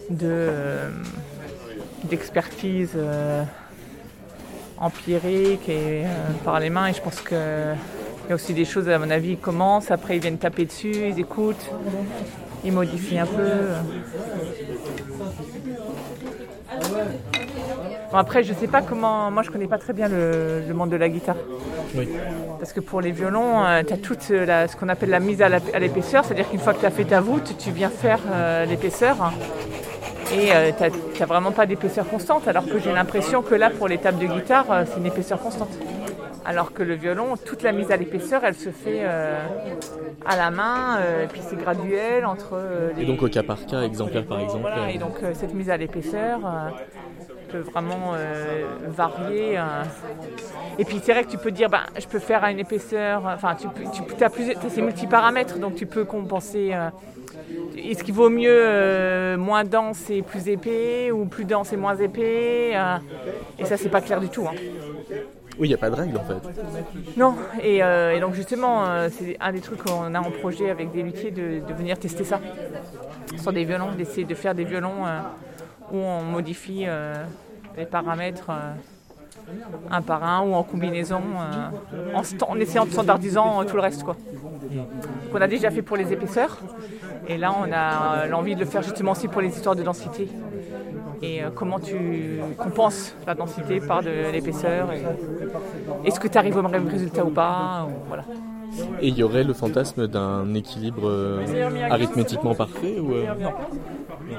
de euh, d'expertise empirique et par les mains. Et je pense que il y a aussi des choses, à mon avis, ils commencent, après ils viennent taper dessus, ils écoutent, ils modifient un peu. Bon, après, je sais pas comment. Moi, je connais pas très bien le, le monde de la guitare. Oui. Parce que pour les violons, tu as toute euh, la- ce qu'on appelle la mise à l'épaisseur, c'est-à-dire qu'une fois que tu as fait ta voûte, tu viens faire euh, l'épaisseur. Et tu n'as vraiment pas d'épaisseur constante, alors que j'ai l'impression que là, pour les tables de guitare, euh, c'est une épaisseur constante. Alors que le violon, toute la mise à l'épaisseur, elle se fait euh, à la main, euh, et puis c'est graduel entre euh, les... Et donc au cas par cas, exemplaire par exemple. Voilà, et donc cette mise à l'épaisseur peut vraiment varier. Et puis c'est vrai que tu peux dire, ben, je peux faire à une épaisseur, enfin tu, peux- tu as plusieurs, t'as ces multiparamètres, donc tu peux compenser. Est-ce qu'il vaut mieux euh, moins dense et plus épais, ou plus dense et moins épais euh, Et ça c'est pas clair du tout. hein. Oui, il n'y a pas de règle en fait. Non, et, euh, donc justement, euh, c'est un des trucs qu'on a en projet avec des luthiers de, venir tester ça sur des violons, d'essayer de faire des violons euh, où on modifie les paramètres un par un ou en combinaison, en, en essayant de standardisant tout le reste. Quoi. Qu'on a déjà fait pour les épaisseurs, et là on a l'envie de le faire justement aussi pour les histoires de densité. Et euh, comment tu compenses la densité par de l'épaisseur est-ce que tu arrives au même résultat ou pas ou voilà. Et il y aurait le fantasme d'un équilibre euh, arithmétiquement parfait ou euh, Non.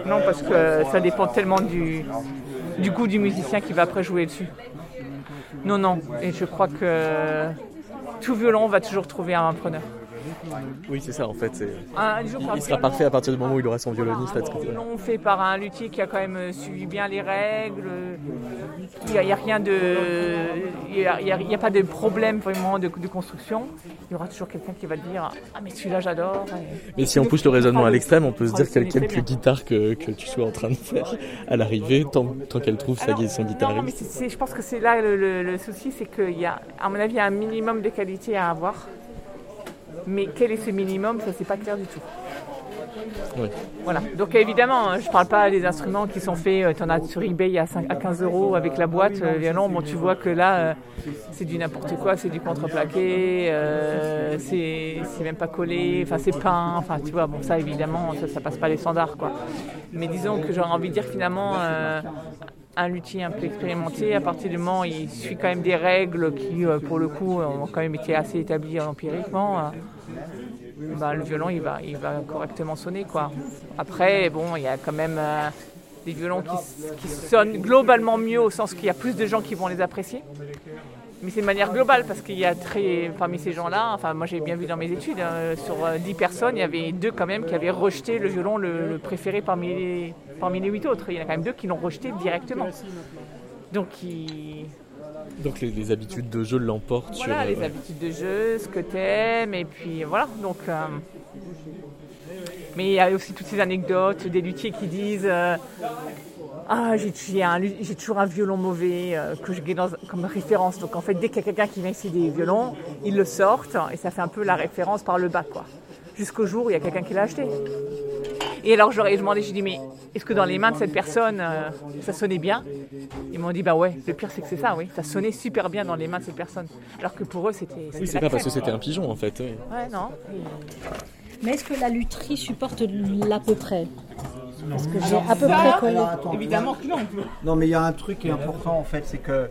Non, parce que ça dépend tellement du, du goût du musicien qui va après jouer dessus. Non, non. Et je crois que tout violon va toujours trouver un preneur. Oui, c'est ça en fait. Un jour, il, sera parfait à partir du moment où il aura son violoniste. Un violon fait par un luthier qui a quand même suivi bien les règles. Il n'y a, rien de. Il n'y a, pas de problème vraiment de, de construction. Il y aura toujours quelqu'un qui va te dire Ah, mais celui-là j'adore. Mais si on pousse le raisonnement à l'extrême, on peut se Ah, dire quelle sonne très quelque bien. guitare que, que tu sois en train de faire à l'arrivée, tant, tant qu'elle trouve sa, son Non, mais guitariste. je pense que c'est là le, le- le souci, c'est qu'il y a, à mon avis, un minimum de qualité à avoir. Mais quel est ce minimum, ça c'est pas clair du tout. Oui. Voilà. Donc évidemment, hein, je parle pas des instruments qui sont faits, tu en as sur eBay à, 5 à 15 euros avec la boîte euh, violon. Bon, tu vois que là, euh, c'est du n'importe quoi, c'est du contreplaqué, euh, c'est c'est même pas collé, enfin c'est peint, enfin tu vois, bon ça évidemment, ça, ça passe pas les standards quoi. Mais disons que j'aurais envie de dire finalement, euh, un luthier un peu expérimenté, à partir du moment où il suit quand même des règles qui, euh, pour le coup, ont quand même été assez établies empiriquement, euh, bah, le violon, il va, il va correctement sonner. Quoi. Après, bon, il y a quand même euh, des violons qui, qui sonnent globalement mieux, au sens qu'il y a plus de gens qui vont les apprécier. Mais c'est de manière globale, parce qu'il y a très, parmi ces gens-là, enfin moi j'ai bien vu dans mes études, hein, sur euh, 10 personnes, il y avait deux quand même qui avaient rejeté le violon le, le préféré parmi les, parmi les 8 autres. Il y en a quand même deux qui l'ont rejeté directement. Donc il... Donc les, les habitudes de jeu l'emportent Voilà, sur. les euh, habitudes de jeu, ce que t'aimes, et puis voilà. Donc, euh, mais il y a aussi toutes ces anecdotes des luthiers qui disent euh, Ah, j'ai j'ai un lu- j'ai toujours un violon mauvais euh, que je garde dans- comme référence. Donc en fait, dès qu'il y a quelqu'un qui vient essayer des violons, ils le sortent et ça fait un peu la référence par le bas, quoi. Jusqu'au jour où il y a quelqu'un qui l'a acheté. Et alors j'aurais demandé, j'ai dit, mais est-ce que dans les mains de cette personne, euh, ça sonnait bien? Ils m'ont dit, bah ouais, le pire c'est que c'est ça, oui. Ça sonnait super bien dans les mains de cette personne. Alors que pour eux, c'était. Oui, c'est pas parce que c'était un pigeon en fait. oui. Ouais, non. Mais est-ce que la lutherie supporte l'à peu près? Parce que j'ai à peu près collé. Évidemment que non. Non, mais il y a un truc qui est important en fait, c'est que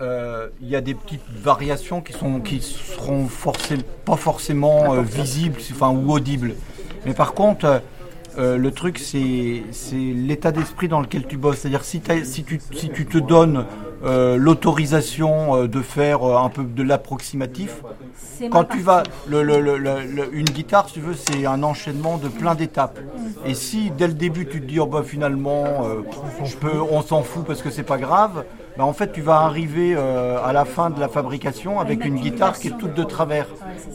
euh, il y a des petites variations qui sont qui seront forcément pas forcément euh, visibles, enfin ou audibles. Mais par contre, euh, le truc, c'est l'état d'esprit dans lequel tu bosses. C'est-à-dire si, tu, si tu te donnes euh, l'autorisation euh, de faire un peu de l'approximatif, quand tu vas, le, le- le- le- le- une guitare, si tu veux, c'est un enchaînement de plein d'étapes. Et si dès le début tu te dis, oh, bah, finalement, euh, je peux, on s'en fout parce que c'est pas grave, bah, en fait tu vas arriver à la fin de la fabrication avec une guitare qui est toute de travers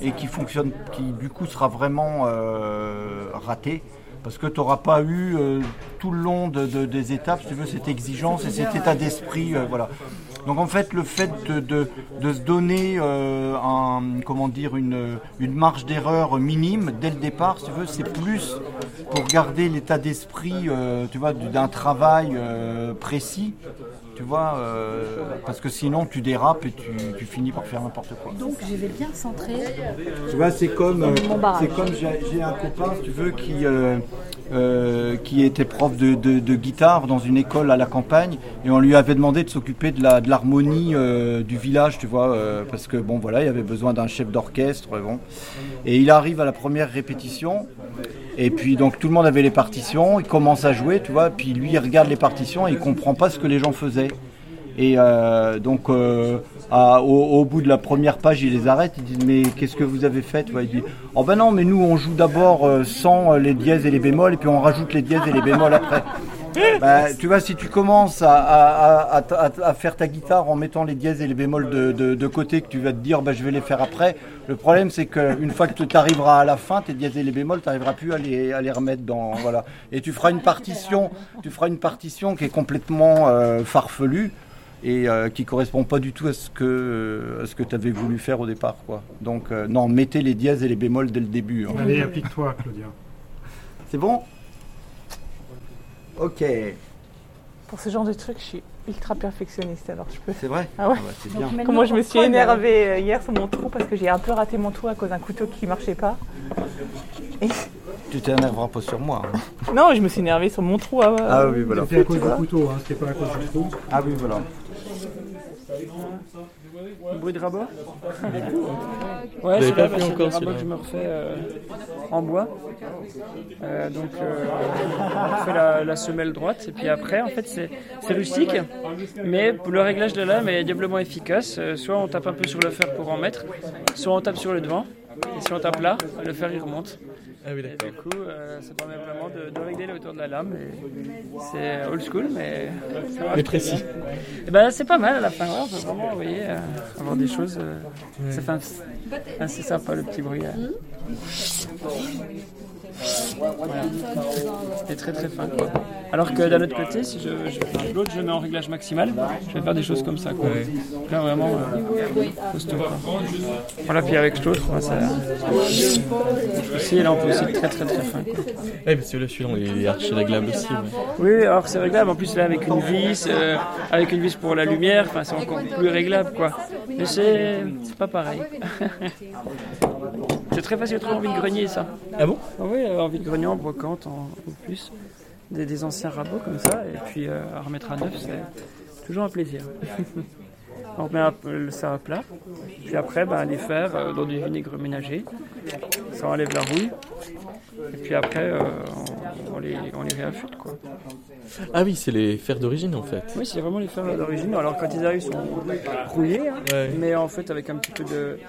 et qui fonctionne, qui du coup sera vraiment ratée. Parce que tu n'auras pas eu euh, tout le long de- de- des étapes, si tu veux, cette exigence et cet état d'esprit. euh, voilà. Donc en fait, le fait de, se donner euh, une, marge d'erreur minime dès le départ, si tu veux, c'est plus pour garder l'état d'esprit, d'un travail précis, tu vois, euh, parce que sinon tu dérapes et tu, tu finis par faire n'importe quoi. Donc je vais bien centrer. Tu vois, c'est comme, euh, c'est comme j'ai j'ai un copain, si tu veux, qui, euh, euh, qui était prof de, de- guitare dans une école à la campagne, et on lui avait demandé de s'occuper de la de l'harmonie euh, du village, tu vois, euh, parce que bon, voilà, il avait besoin d'un chef d'orchestre, bon. Et il arrive à la première répétition. Et puis donc tout le monde avait les partitions, il commence à jouer, tu vois, puis lui il regarde les partitions et il comprend pas ce que les gens faisaient. Et euh, donc euh, à- au, au bout de la première page, il les arrête, il dit mais qu'est-ce que vous avez fait tu vois, Il dit oh ben non mais nous on joue d'abord euh, sans les dièses et les bémols et puis on rajoute les dièses et les bémols après. Bah, tu vois, si tu commences à, à- à- à- à faire ta guitare en mettant les dièses et les bémols de, de- de côté, que tu vas te dire bah, je vais les faire après, le problème c'est qu'une fois que tu arriveras à la fin, tes dièses et les bémols, tu n'arriveras plus à les, à les remettre dans. Voilà. Et tu feras une partition, tu feras une partition qui est complètement euh, farfelue et euh, qui correspond pas du tout à ce que, à ce que tu avais voulu faire au départ. Quoi. Donc, euh, non, mettez les dièses et les bémols dès le début. hein. Allez, applique-toi, Claudia. C'est bon? Ok. Pour ce genre de truc, je suis ultra perfectionniste, alors je peux. C'est vrai? Ah ouais. Ah bah, c'est bien. Donc Comment je me on suis énervée euh, hier sur mon trou parce que j'ai un peu raté mon trou à cause d'un couteau qui marchait pas. Et- Tu t'énerveras pas sur moi. hein. Non, je me suis énervée sur mon trou. Ah, ouais. Ah oui, voilà. C'était à cause du couteau, hein, c'était pas à cause du trou. Ah oui, voilà. Bruit de rabat Ouais, c'est pas le rabat celui-là que je me refais euh, en bois. Euh, donc euh, on fait la, la semelle droite et puis après en fait c'est rustique mais le réglage de lame est diablement efficace. Soit on tape un peu sur le fer pour en mettre, soit on tape sur le devant et si on tape là, le fer il remonte. Ah oui, Et du coup, euh, ça permet vraiment de, de régler la hauteur de la lame. et C'est old school, mais Mais précis. Et ben, c'est pas mal à la fin. ouais, on peut vraiment, vous voyez, euh, avoir des choses. euh, Ouais. Ça fait un- assez sympa le petit bruit. euh. Voilà. C'est très très fin. Quoi. Alors que d'un autre côté, si je, l'autre je mets en réglage maximal, je vais faire des choses comme ça. Quoi. Ouais. Là vraiment euh, costaud. quoi. Voilà, puis avec l'autre, ça. Aussi, là on peut aussi être très très très fin. Quoi. Ouais, parce que là, celui-là, il est archi réglable aussi. ouais. Oui, alors c'est réglable. En plus là avec une vis, euh, avec une vis pour la lumière, c'est encore plus réglable quoi. Mais c'est pas pareil. c'est très facile de trouver en vide-grenier ça. Ah bon? Oui, euh, en vide-grenier, en brocante, en, en plus. Des, des anciens rabots comme ça, et puis euh, à remettre à neuf, c'est toujours un plaisir. On remet ça à plat, puis après ben, les faire euh, dans du vinaigre ménager, ça enlève la rouille, et puis après euh, on, on les, on les réaffûte quoi. Ah oui, c'est les fers d'origine en fait. Oui, c'est vraiment les fers d'origine. Alors quand ils arrivent, ils sont rouillés, hein, Ouais. mais en fait avec un petit peu de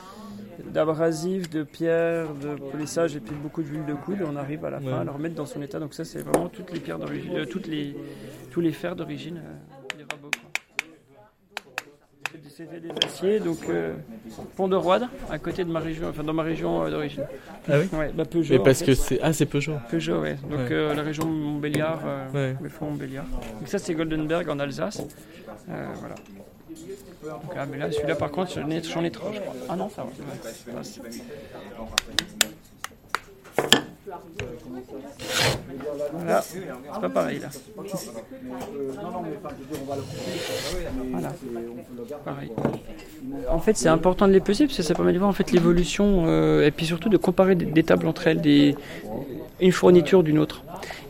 d'abrasif, de pierre, de polissage et puis beaucoup d'huile de coude, on arrive à la fin à le remettre dans son état. Donc ça, c'est vraiment toutes les pierres d'origine, euh, toutes les tous les fers d'origine euh, des rabots. C'était- des aciers, donc euh, Pont de Roide, à côté de ma région, enfin dans ma région euh, d'origine. Ah oui? Ouais, bah Peugeot. Mais parce en que c'est. Ah, c'est Peugeot. Peugeot, ouais. Donc Ouais. euh, la région Montbéliard, Ouais. le fond Montbéliard. Donc ça c'est Goldenberg en Alsace. Voilà. Ah, mais là celui-là par contre j'en ai, j'en ai trois je. Ah non ça va. Voilà, c'est pas pareil là. Pareil. En fait, c'est important de les peser parce que ça permet de voir en fait l'évolution euh, et puis surtout de comparer des, tables entre elles, une fourniture d'une autre.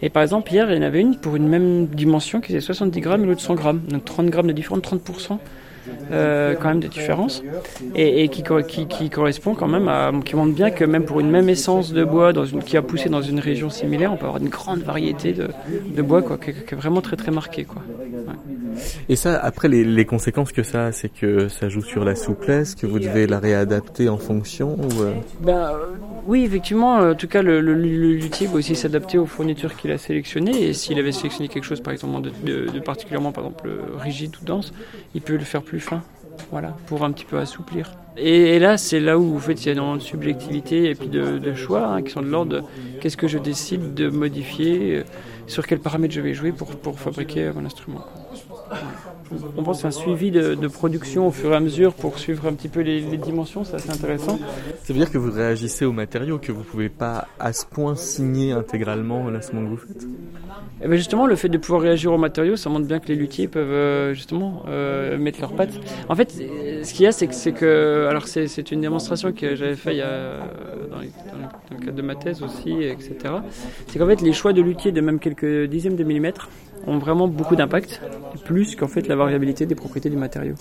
Et par exemple, hier, il y en avait une pour une même dimension qui faisait 70 grammes et l'autre 100 grammes. Donc 30 grammes de différence, 30%. Euh, quand même de différence et, qui, co- qui, qui correspond quand même à, qui montre bien que même pour une même essence de bois qui a poussé dans une région similaire, on peut avoir une grande variété de, bois quoi, qui est vraiment très très marquée quoi. Et ça, après, les, conséquences que ça a, c'est que ça joue sur la souplesse, que vous devez la réadapter en fonction euh, Ben, euh, oui, effectivement, euh, en tout cas, le, le, le luthier va aussi s'adapter aux fournitures qu'il a sélectionnées. Et s'il avait sélectionné quelque chose, par exemple, de, particulièrement, par exemple, rigide ou dense, il peut le faire plus fin, voilà, pour un petit peu assouplir. Et, là, c'est là où, en fait, il y a énormément de subjectivité et puis de, choix hein, qui sont de l'ordre qu'est-ce que je décide de modifier, sur quels paramètres je vais jouer pour, fabriquer mon instrument. 哈 On pense à un suivi de, de production au fur et à mesure pour suivre un petit peu les, les dimensions, c'est assez intéressant. Ça veut dire que vous réagissez aux matériaux, que vous pouvez pas à ce point signer intégralement l'instrument que vous faites? Eh ben justement, le fait de pouvoir réagir aux matériaux, ça montre bien que les luthiers peuvent euh, justement euh, mettre leurs pattes. En fait, ce qu'il y a, c'est que, alors c'est, une démonstration que j'avais fait il y a, dans, le- dans le cadre de ma thèse aussi, etc. C'est qu'en fait, les choix de luthier de même quelques dixièmes de millimètres ont vraiment beaucoup d'impact, plus qu'en fait la variabilité des propriétés du matériau.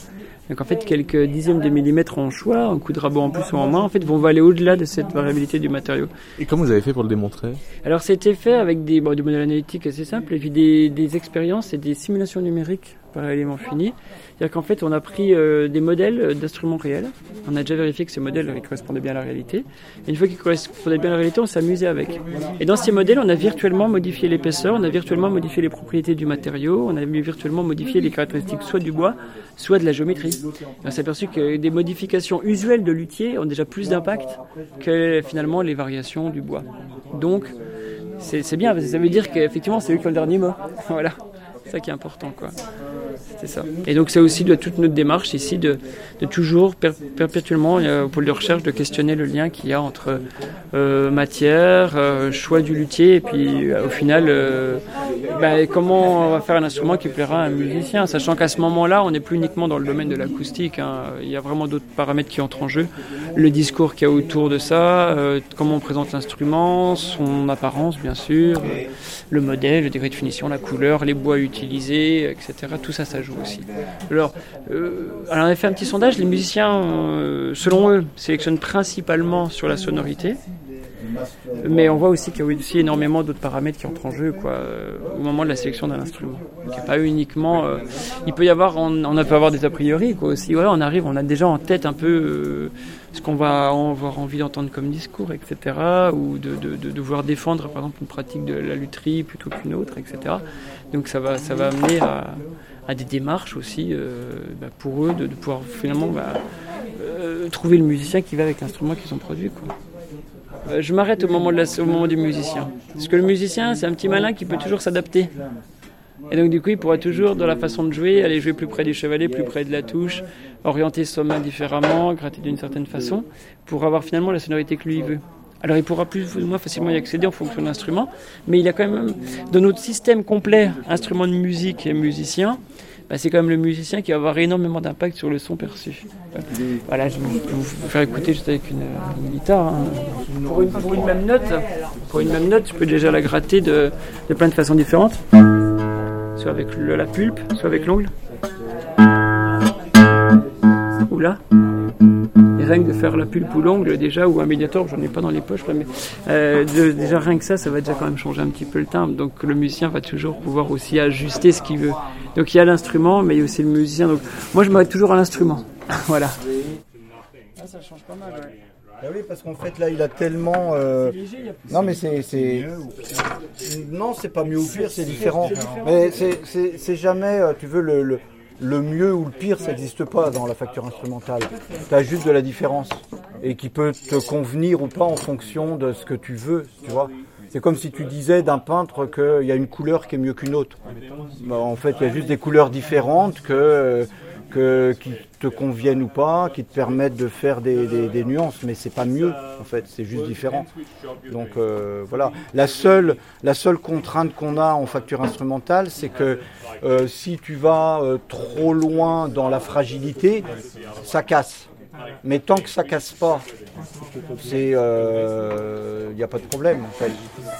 Donc en fait, quelques dixièmes de millimètres en choix, un coup de rabot en plus ou en moins, en fait, vont aller au-delà de cette variabilité du matériau. Et comment vous avez fait pour le démontrer? Alors c'était fait avec des, bon, des modèles analytiques assez simples et puis des, des expériences et des simulations numériques par élément fini. C'est-à-dire qu'en fait on a pris euh, des modèles d'instruments réels, on a déjà vérifié que ces modèles correspondaient bien à la réalité, et une fois qu'ils correspondaient bien à la réalité on amusé avec. Et dans ces modèles on a virtuellement modifié l'épaisseur, on a virtuellement modifié les propriétés du matériau, on a virtuellement modifié les caractéristiques soit du bois, soit de la géométrie. On s'est aperçu que des modifications usuelles de luthier ont déjà plus d'impact que finalement les variations du bois. Donc c'est bien, parce que ça veut dire qu'effectivement, c'est eux qui ont le dernier mot. voilà, ça qui est important, quoi. C'est ça. Et donc, c'est aussi de toute notre démarche ici de, toujours, per- perpétuellement, euh, au pôle de recherche, de questionner le lien qu'il y a entre euh, matière, euh, choix du luthier, et puis au final, bah, comment on va faire un instrument qui plaira à un musicien, sachant qu'à ce moment-là, on n'est plus uniquement dans le domaine de l'acoustique. hein. Il y a vraiment d'autres paramètres qui entrent en jeu. Le discours qu'il y a autour de ça, comment on présente l'instrument, son apparence, bien sûr, le modèle, le degré de finition, la couleur, les bois utilisés, etc. Tout ça, ça joue aussi. Alors, euh, alors on a fait un petit sondage. Les musiciens, euh, selon eux, sélectionnent principalement sur la sonorité. Mais on voit aussi qu'il y a aussi énormément d'autres paramètres qui entrent en jeu euh, au moment de la sélection d'un instrument. Donc, il a pas uniquement. il peut y avoir, on, on peut avoir des a priori quoi, aussi. On arrive, on a déjà en tête un peu ce qu'on va avoir envie d'entendre comme discours, etc. Ou de, de, de devoir défendre par exemple une pratique de la lutherie plutôt qu'une autre, etc. Donc ça va, ça va amener à, à des démarches aussi euh, bah, pour eux de, pouvoir finalement bah, euh, trouver le musicien qui va avec l'instrument qu'ils ont produit. Quoi. Euh, je m'arrête au moment, de la- au moment du musicien. Parce que le musicien, c'est un petit malin qui peut toujours s'adapter. Et donc du coup, il pourra toujours, dans la façon de jouer, aller jouer plus près du chevalet, plus près de la touche, orienter sa main différemment, gratter d'une certaine façon, pour avoir finalement la sonorité que lui veut. Alors il pourra plus ou moins facilement y accéder en fonction de l'instrument, mais il a quand même, dans notre système complet, instrument de musique et musicien, bah, c'est quand même le musicien qui va avoir énormément d'impact sur le son perçu. Voilà, je vais vous faire écouter juste avec une, guitare. hein. Pour, une, même note, pour une peux déjà la gratter de, de plein de façons différentes. Soit avec la pulpe, soit avec l'ongle. Ou. Rien que de faire la pulpe ou l'ongle déjà, ou un médiator, j'en ai pas dans les poches, là, mais euh, de- déjà rien que ça, ça va déjà quand même changer un petit peu le timbre. Donc le musicien va toujours pouvoir aussi ajuster ce qu'il veut. Donc il y a l'instrument, mais il y a aussi le musicien. Donc moi je m'arrête toujours à l'instrument. voilà. ça change pas mal, Ah oui, parce qu'en fait là, il a tellement. euh, Non, mais c'est, c'est. Non, c'est pas mieux ou pire, c'est différent. Mais c'est, jamais, euh, tu veux, le, le, le mieux ou le pire, ça n'existe pas dans la facture instrumentale. Tu as juste de la différence. Et qui peut te convenir ou pas en fonction de ce que tu veux, tu vois. C'est comme si tu disais d'un peintre qu'il y a une couleur qui est mieux qu'une autre. Bah, en fait, il y a juste des couleurs différentes que, euh, qui te conviennent ou pas, qui te permettent de faire des, nuances, mais c'est pas mieux en fait, c'est juste différent. Donc euh, voilà, la seule, la seule contrainte qu'on a en facture instrumentale, c'est que euh, si tu vas euh, trop loin dans la fragilité, ça casse. Mais tant que ça casse pas, il n'y a pas de problème en fait.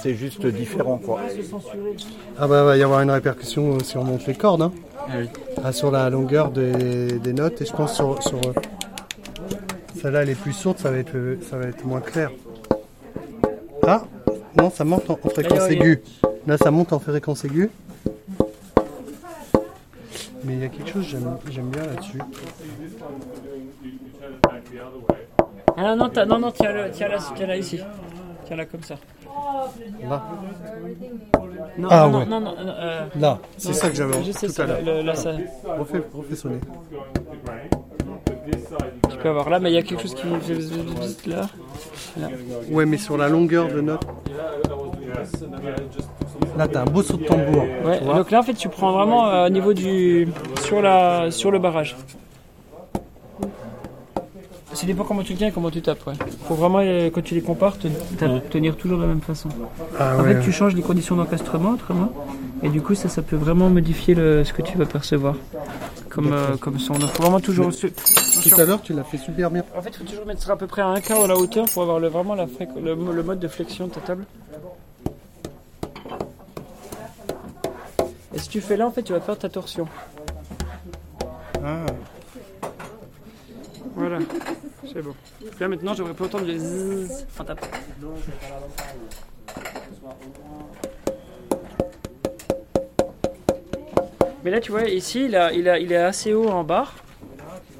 C'est juste différent quoi. Ah bah va y avoir une répercussion si on monte les cordes. Hein. Ah, sur la longueur des, des notes et je pense sur, sur euh, celle-là elle est plus sourde, ça va être, euh, ça va être moins clair. Ah non, ça monte en, en fréquence aiguë. Là, ça monte en fréquence aiguë. Mais il y a quelque chose que j'aime j'aime bien là-dessus. Ah non, non, non, non, tiens-le, tiens-la, tiens-la ici. Tiens-la comme ça. Là. Non, Ah non, ouais. non, non, non, euh, Là, c'est non, ça que j'avais tout ça, à l'heure. ça. Refais, refais sonner. Tu peux avoir là, mais il y a quelque chose qui là. là. Ouais, mais sur la longueur de note. Là, t'as un beau saut de tambour. Ouais, donc là en fait tu prends vraiment euh, au niveau du sur la sur le barrage. Ça dépend comment tu tiens et comment tu tapes. Ouais. Faut vraiment euh, quand tu les compares te- tenir toujours de la même façon. Ah en ouais. fait tu changes les conditions d'encastrement autrement et du coup ça ça peut vraiment modifier le, ce que tu vas percevoir comme euh, comme son. Donc faut vraiment toujours. Tout à l'heure, tu l'as fait super bien. En fait, il faut toujours mettre ça à peu près à un quart de la hauteur pour avoir le, vraiment la fréq- le, le mode de flexion de ta table. Et si tu fais là, en fait, tu vas faire ta torsion. Ah. Voilà, c'est bon. Là maintenant, j'aurais pas autant de zzzz en tapant. Mais là, tu vois, ici, il, a, il, a, il est assez haut en barre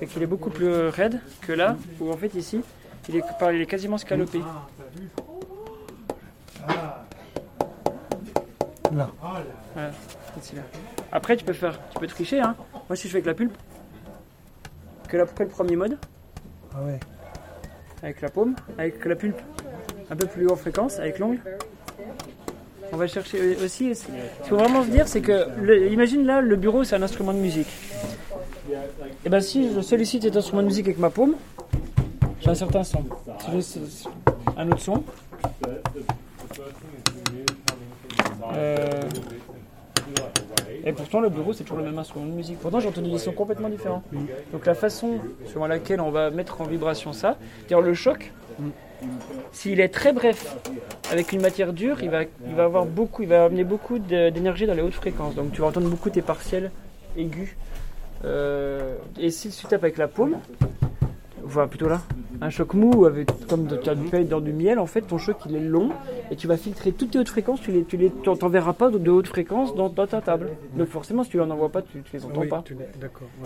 et qu'il est beaucoup plus raide que là, où en fait, ici, il est, il est quasiment scalopé. Là. Voilà. Après, tu peux faire, tu peux tricher. Hein. Moi, si je fais avec la pulpe, que après le premier mode, Ah ouais. avec la paume, avec la pulpe un peu plus haut en fréquence, avec l'ongle. On va chercher aussi. Ce qu'il faut vraiment se dire, c'est que, le- imagine là, le bureau, c'est un instrument de musique. Et ben si je sollicite cet instrument de musique avec ma paume, j'ai un certain son. Si je s- un autre son. Euh, Et pourtant, le bureau, c'est toujours le même instrument de musique. Pourtant, j'ai entendu des sons complètement différents. Donc, la façon selon laquelle on va mettre en vibration ça, c'est-à-dire le choc, s'il est très bref avec une matière dure, il va, il va avoir beaucoup, il va amener beaucoup d'énergie dans les hautes fréquences. Donc, tu vas entendre beaucoup tes partiels aigus. Euh, et si tu tapes avec la paume, enfin plutôt là, un choc mou, avec, comme tu as du pain dans du miel, en fait, ton choc il est long et tu vas filtrer toutes tes hautes fréquences, tu les, tu les, t'en- t'enverras pas de, hautes fréquences dans, dans ta table. Donc forcément, si tu en envoies pas, tu, tu les entends Oui, pas. tu ouais,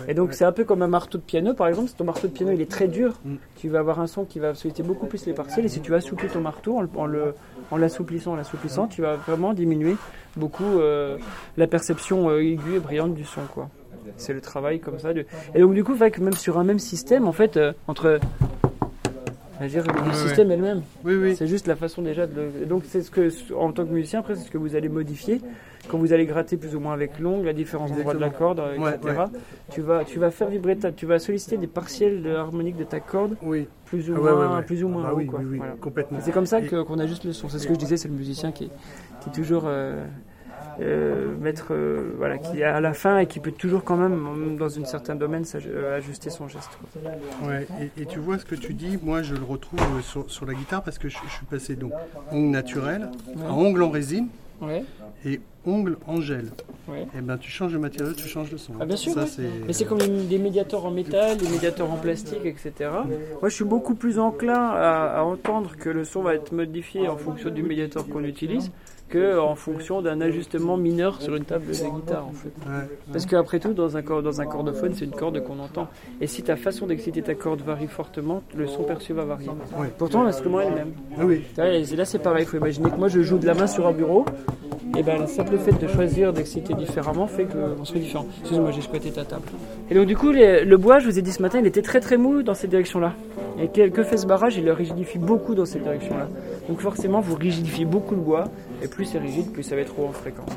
et donc ouais. c'est un peu comme un marteau de piano, par exemple. Si ton marteau de piano il est très dur, Mm. tu vas avoir un son qui va solliciter beaucoup plus les partiels. Et si tu assouplis ton marteau en, le- en le, en l'assouplissant, en l'assouplissant, tu vas vraiment diminuer beaucoup euh, la perception euh, aiguë et brillante du son, quoi. C'est le travail comme ça. de- Et donc du coup, fait que même sur un même système, en fait, euh, entre le système ouais. est le même. Oui, oui. C'est juste la façon déjà de le... Donc c'est ce que, en tant que musicien, après, c'est ce que vous allez modifier quand vous allez gratter plus ou moins avec l'ongle, la différence d'endroit de la corde, Ouais, etc. ouais. Tu vas, tu vas faire vibrer ta, tu vas solliciter des partiels de harmonique de ta corde, oui. plus ou Ah moins, ouais, plus ou moins Ah bah haut, oui, quoi. oui, oui, Voilà. complètement. C'est comme ça qu'on ajuste le son. C'est ce que je disais, c'est le musicien qui est, qui est toujours euh, euh, maître, euh, voilà, qui est à la fin et qui peut toujours quand même, dans un certain domaine, euh, ajuster son geste. Ouais, et, et tu vois ce que tu dis, moi je le retrouve sur, sur la guitare parce que je, je suis passé donc ongle naturel Ouais. à ongle en résine Ouais. et ongle en gel. Ouais. Et ben tu changes le matériau, tu changes le son. Ah bien sûr, Ça, ouais. c'est- mais c'est comme les, des médiateurs en métal, des médiateurs en plastique, etc. Moi je suis beaucoup plus enclin à, à entendre que le son va être modifié en fonction du médiateur qu'on utilise que en fonction d'un ajustement mineur sur une table de guitare en fait. Ouais. Parce qu'après tout, dans un, dans un cordophone, c'est une corde qu'on entend. Et si ta façon d'exciter ta corde varie fortement, le son perçu va varier. Pourtant, l'instrument est le même. Ah oui. Et là, c'est pareil. Il faut imaginer que moi, je joue de la main sur un bureau. Et ben, le simple fait de choisir d'exciter différemment fait qu'on soit différent. Excuse-moi, j'ai squatté ta table. Et donc, du coup, les- le bois, je vous ai dit ce matin, il était très très mou dans cette direction-là. Et que, que fait ce barrage Il le rigidifie beaucoup dans cette direction-là. Donc, forcément, vous rigidifiez beaucoup le bois. Et plus c'est rigide, plus ça va être haut en fréquence. en.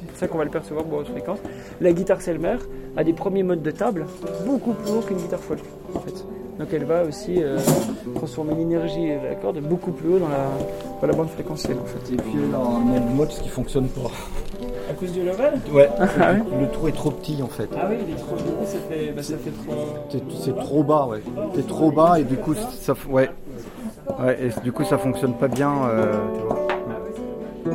C'est pour ça qu'on va le percevoir bois haute fréquence. La guitare Selmer a des premiers modes de table beaucoup plus hauts qu'une guitare folk, en fait. Donc elle va aussi euh, transformer l'énergie de la corde beaucoup plus haut dans la, dans la bande fréquentielle, en fait. Et puis là, on a le mode qui fonctionne pas. À cause du level? Ouais, Ah ouais le trou est trop petit en fait. Ah oui, il est trop ça fait, bah, ça fait trop... C'est trop bas, ouais. T'es trop bas et du coup, ça, ouais. Ouais, et du coup, ça fonctionne pas bien, euh, tu vois. Ah